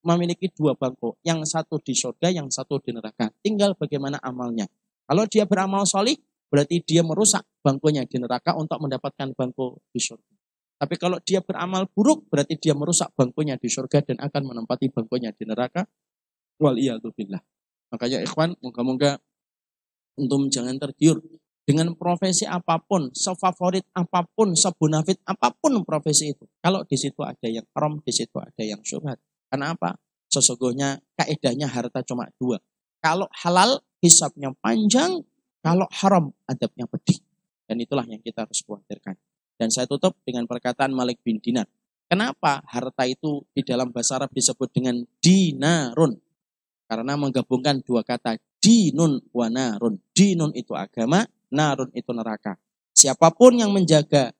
memiliki dua bangku, yang satu di surga, yang satu di neraka. Tinggal bagaimana amalnya. Kalau dia beramal solih, berarti dia merusak bangkunya di neraka untuk mendapatkan bangku di surga. Tapi kalau dia beramal buruk, berarti dia merusak bangkunya di surga dan akan menempati bangkunya di neraka. Wal billah. Makanya ikhwan, moga-moga untuk jangan tergiur dengan profesi apa pun, sefavorit apa pun, sebunafit apa pun profesi itu. Kalau di situ ada yang haram, di situ ada yang syubhat. Karena apa? Sesungguhnya kaedahnya harta cuma dua. Kalau halal hisapnya panjang, kalau haram adabnya pedih. Dan itulah yang kita harus khawatirkan. Dan saya tutup dengan perkataan Malik bin Dinar. Kenapa harta itu di dalam bahasa Arab disebut dengan dinarun? Karena menggabungkan dua kata dinun wa narun. Dinun itu agama, narun itu neraka. Siapa pun yang menjaga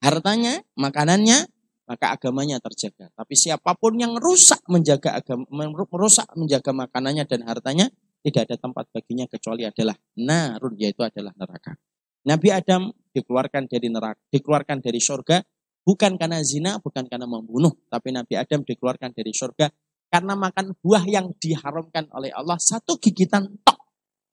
hartanya, makanannya, maka agamanya terjaga. Tapi siapa pun yang rusak menjaga agama, merusak menjaga makanannya dan hartanya, tidak ada tempat baginya kecuali adalah narun yaitu adalah neraka. Nabi Adam dikeluarkan dari neraka, dikeluarkan dari surga bukan karena zina, bukan karena membunuh, tapi Nabi Adam dikeluarkan dari surga karena makan buah yang diharamkan oleh Allah satu gigitan tok.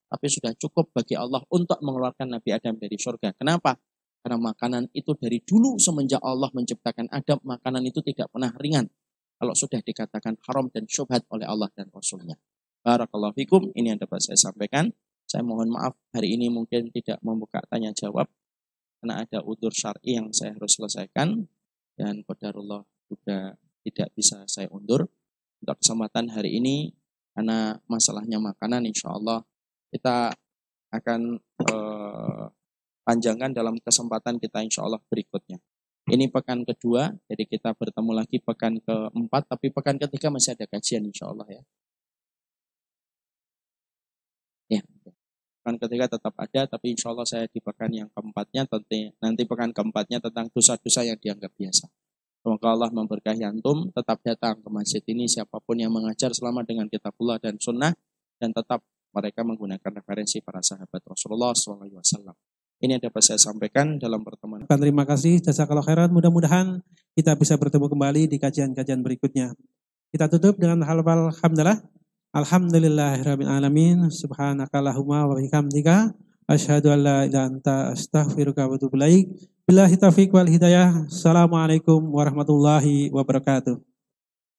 Tapi sudah cukup bagi Allah untuk mengeluarkan Nabi Adam dari surga. Kenapa? Karena makanan itu dari dulu semenjak Allah menciptakan Adam, makanan itu tidak pernah ringan. Kalau sudah dikatakan haram dan syubhat oleh Allah dan Rasulnya. Barakallahu fikum, ini yang dapat saya sampaikan. Saya mohon maaf hari ini mungkin tidak membuka tanya jawab karena ada udur syar'i yang saya harus selesaikan dan qadarullah juga tidak bisa saya undur. Untuk kesempatan hari ini karena masalahnya makanan insya Allah kita akan eh, panjangkan dalam kesempatan kita insya Allah berikutnya. Ini pekan kedua, jadi kita bertemu lagi pekan keempat, tapi pekan ketiga masih ada kajian insya Allah ya. Ya. Pekan ketiga tetap ada, tapi insya Allah saya di pekan yang keempatnya, nanti, nanti pekan keempatnya tentang dosa-dosa yang dianggap biasa. Semoga Allah memberkahi antum, tetap datang ke masjid ini siapa pun yang mengajar selama dengan kitabullah dan sunnah, dan tetap mereka menggunakan referensi para sahabat Rasulullah SAW. Ini yang dapat saya sampaikan dalam pertemuan. Terima kasih, jasa kalau khairat. Mudah-mudahan kita bisa bertemu kembali di kajian-kajian berikutnya. Kita tutup dengan hal-hal alhamdulillah. Alhamdulillahirrahmanirrahim. Subhanakallahumma wa bihamdika. Asyhadu an la ilaha anta astaghfiruka wa atubu ilaik. Billahi taufiq wal hidayah. Assalamualaikum warahmatullahi wabarakatuh.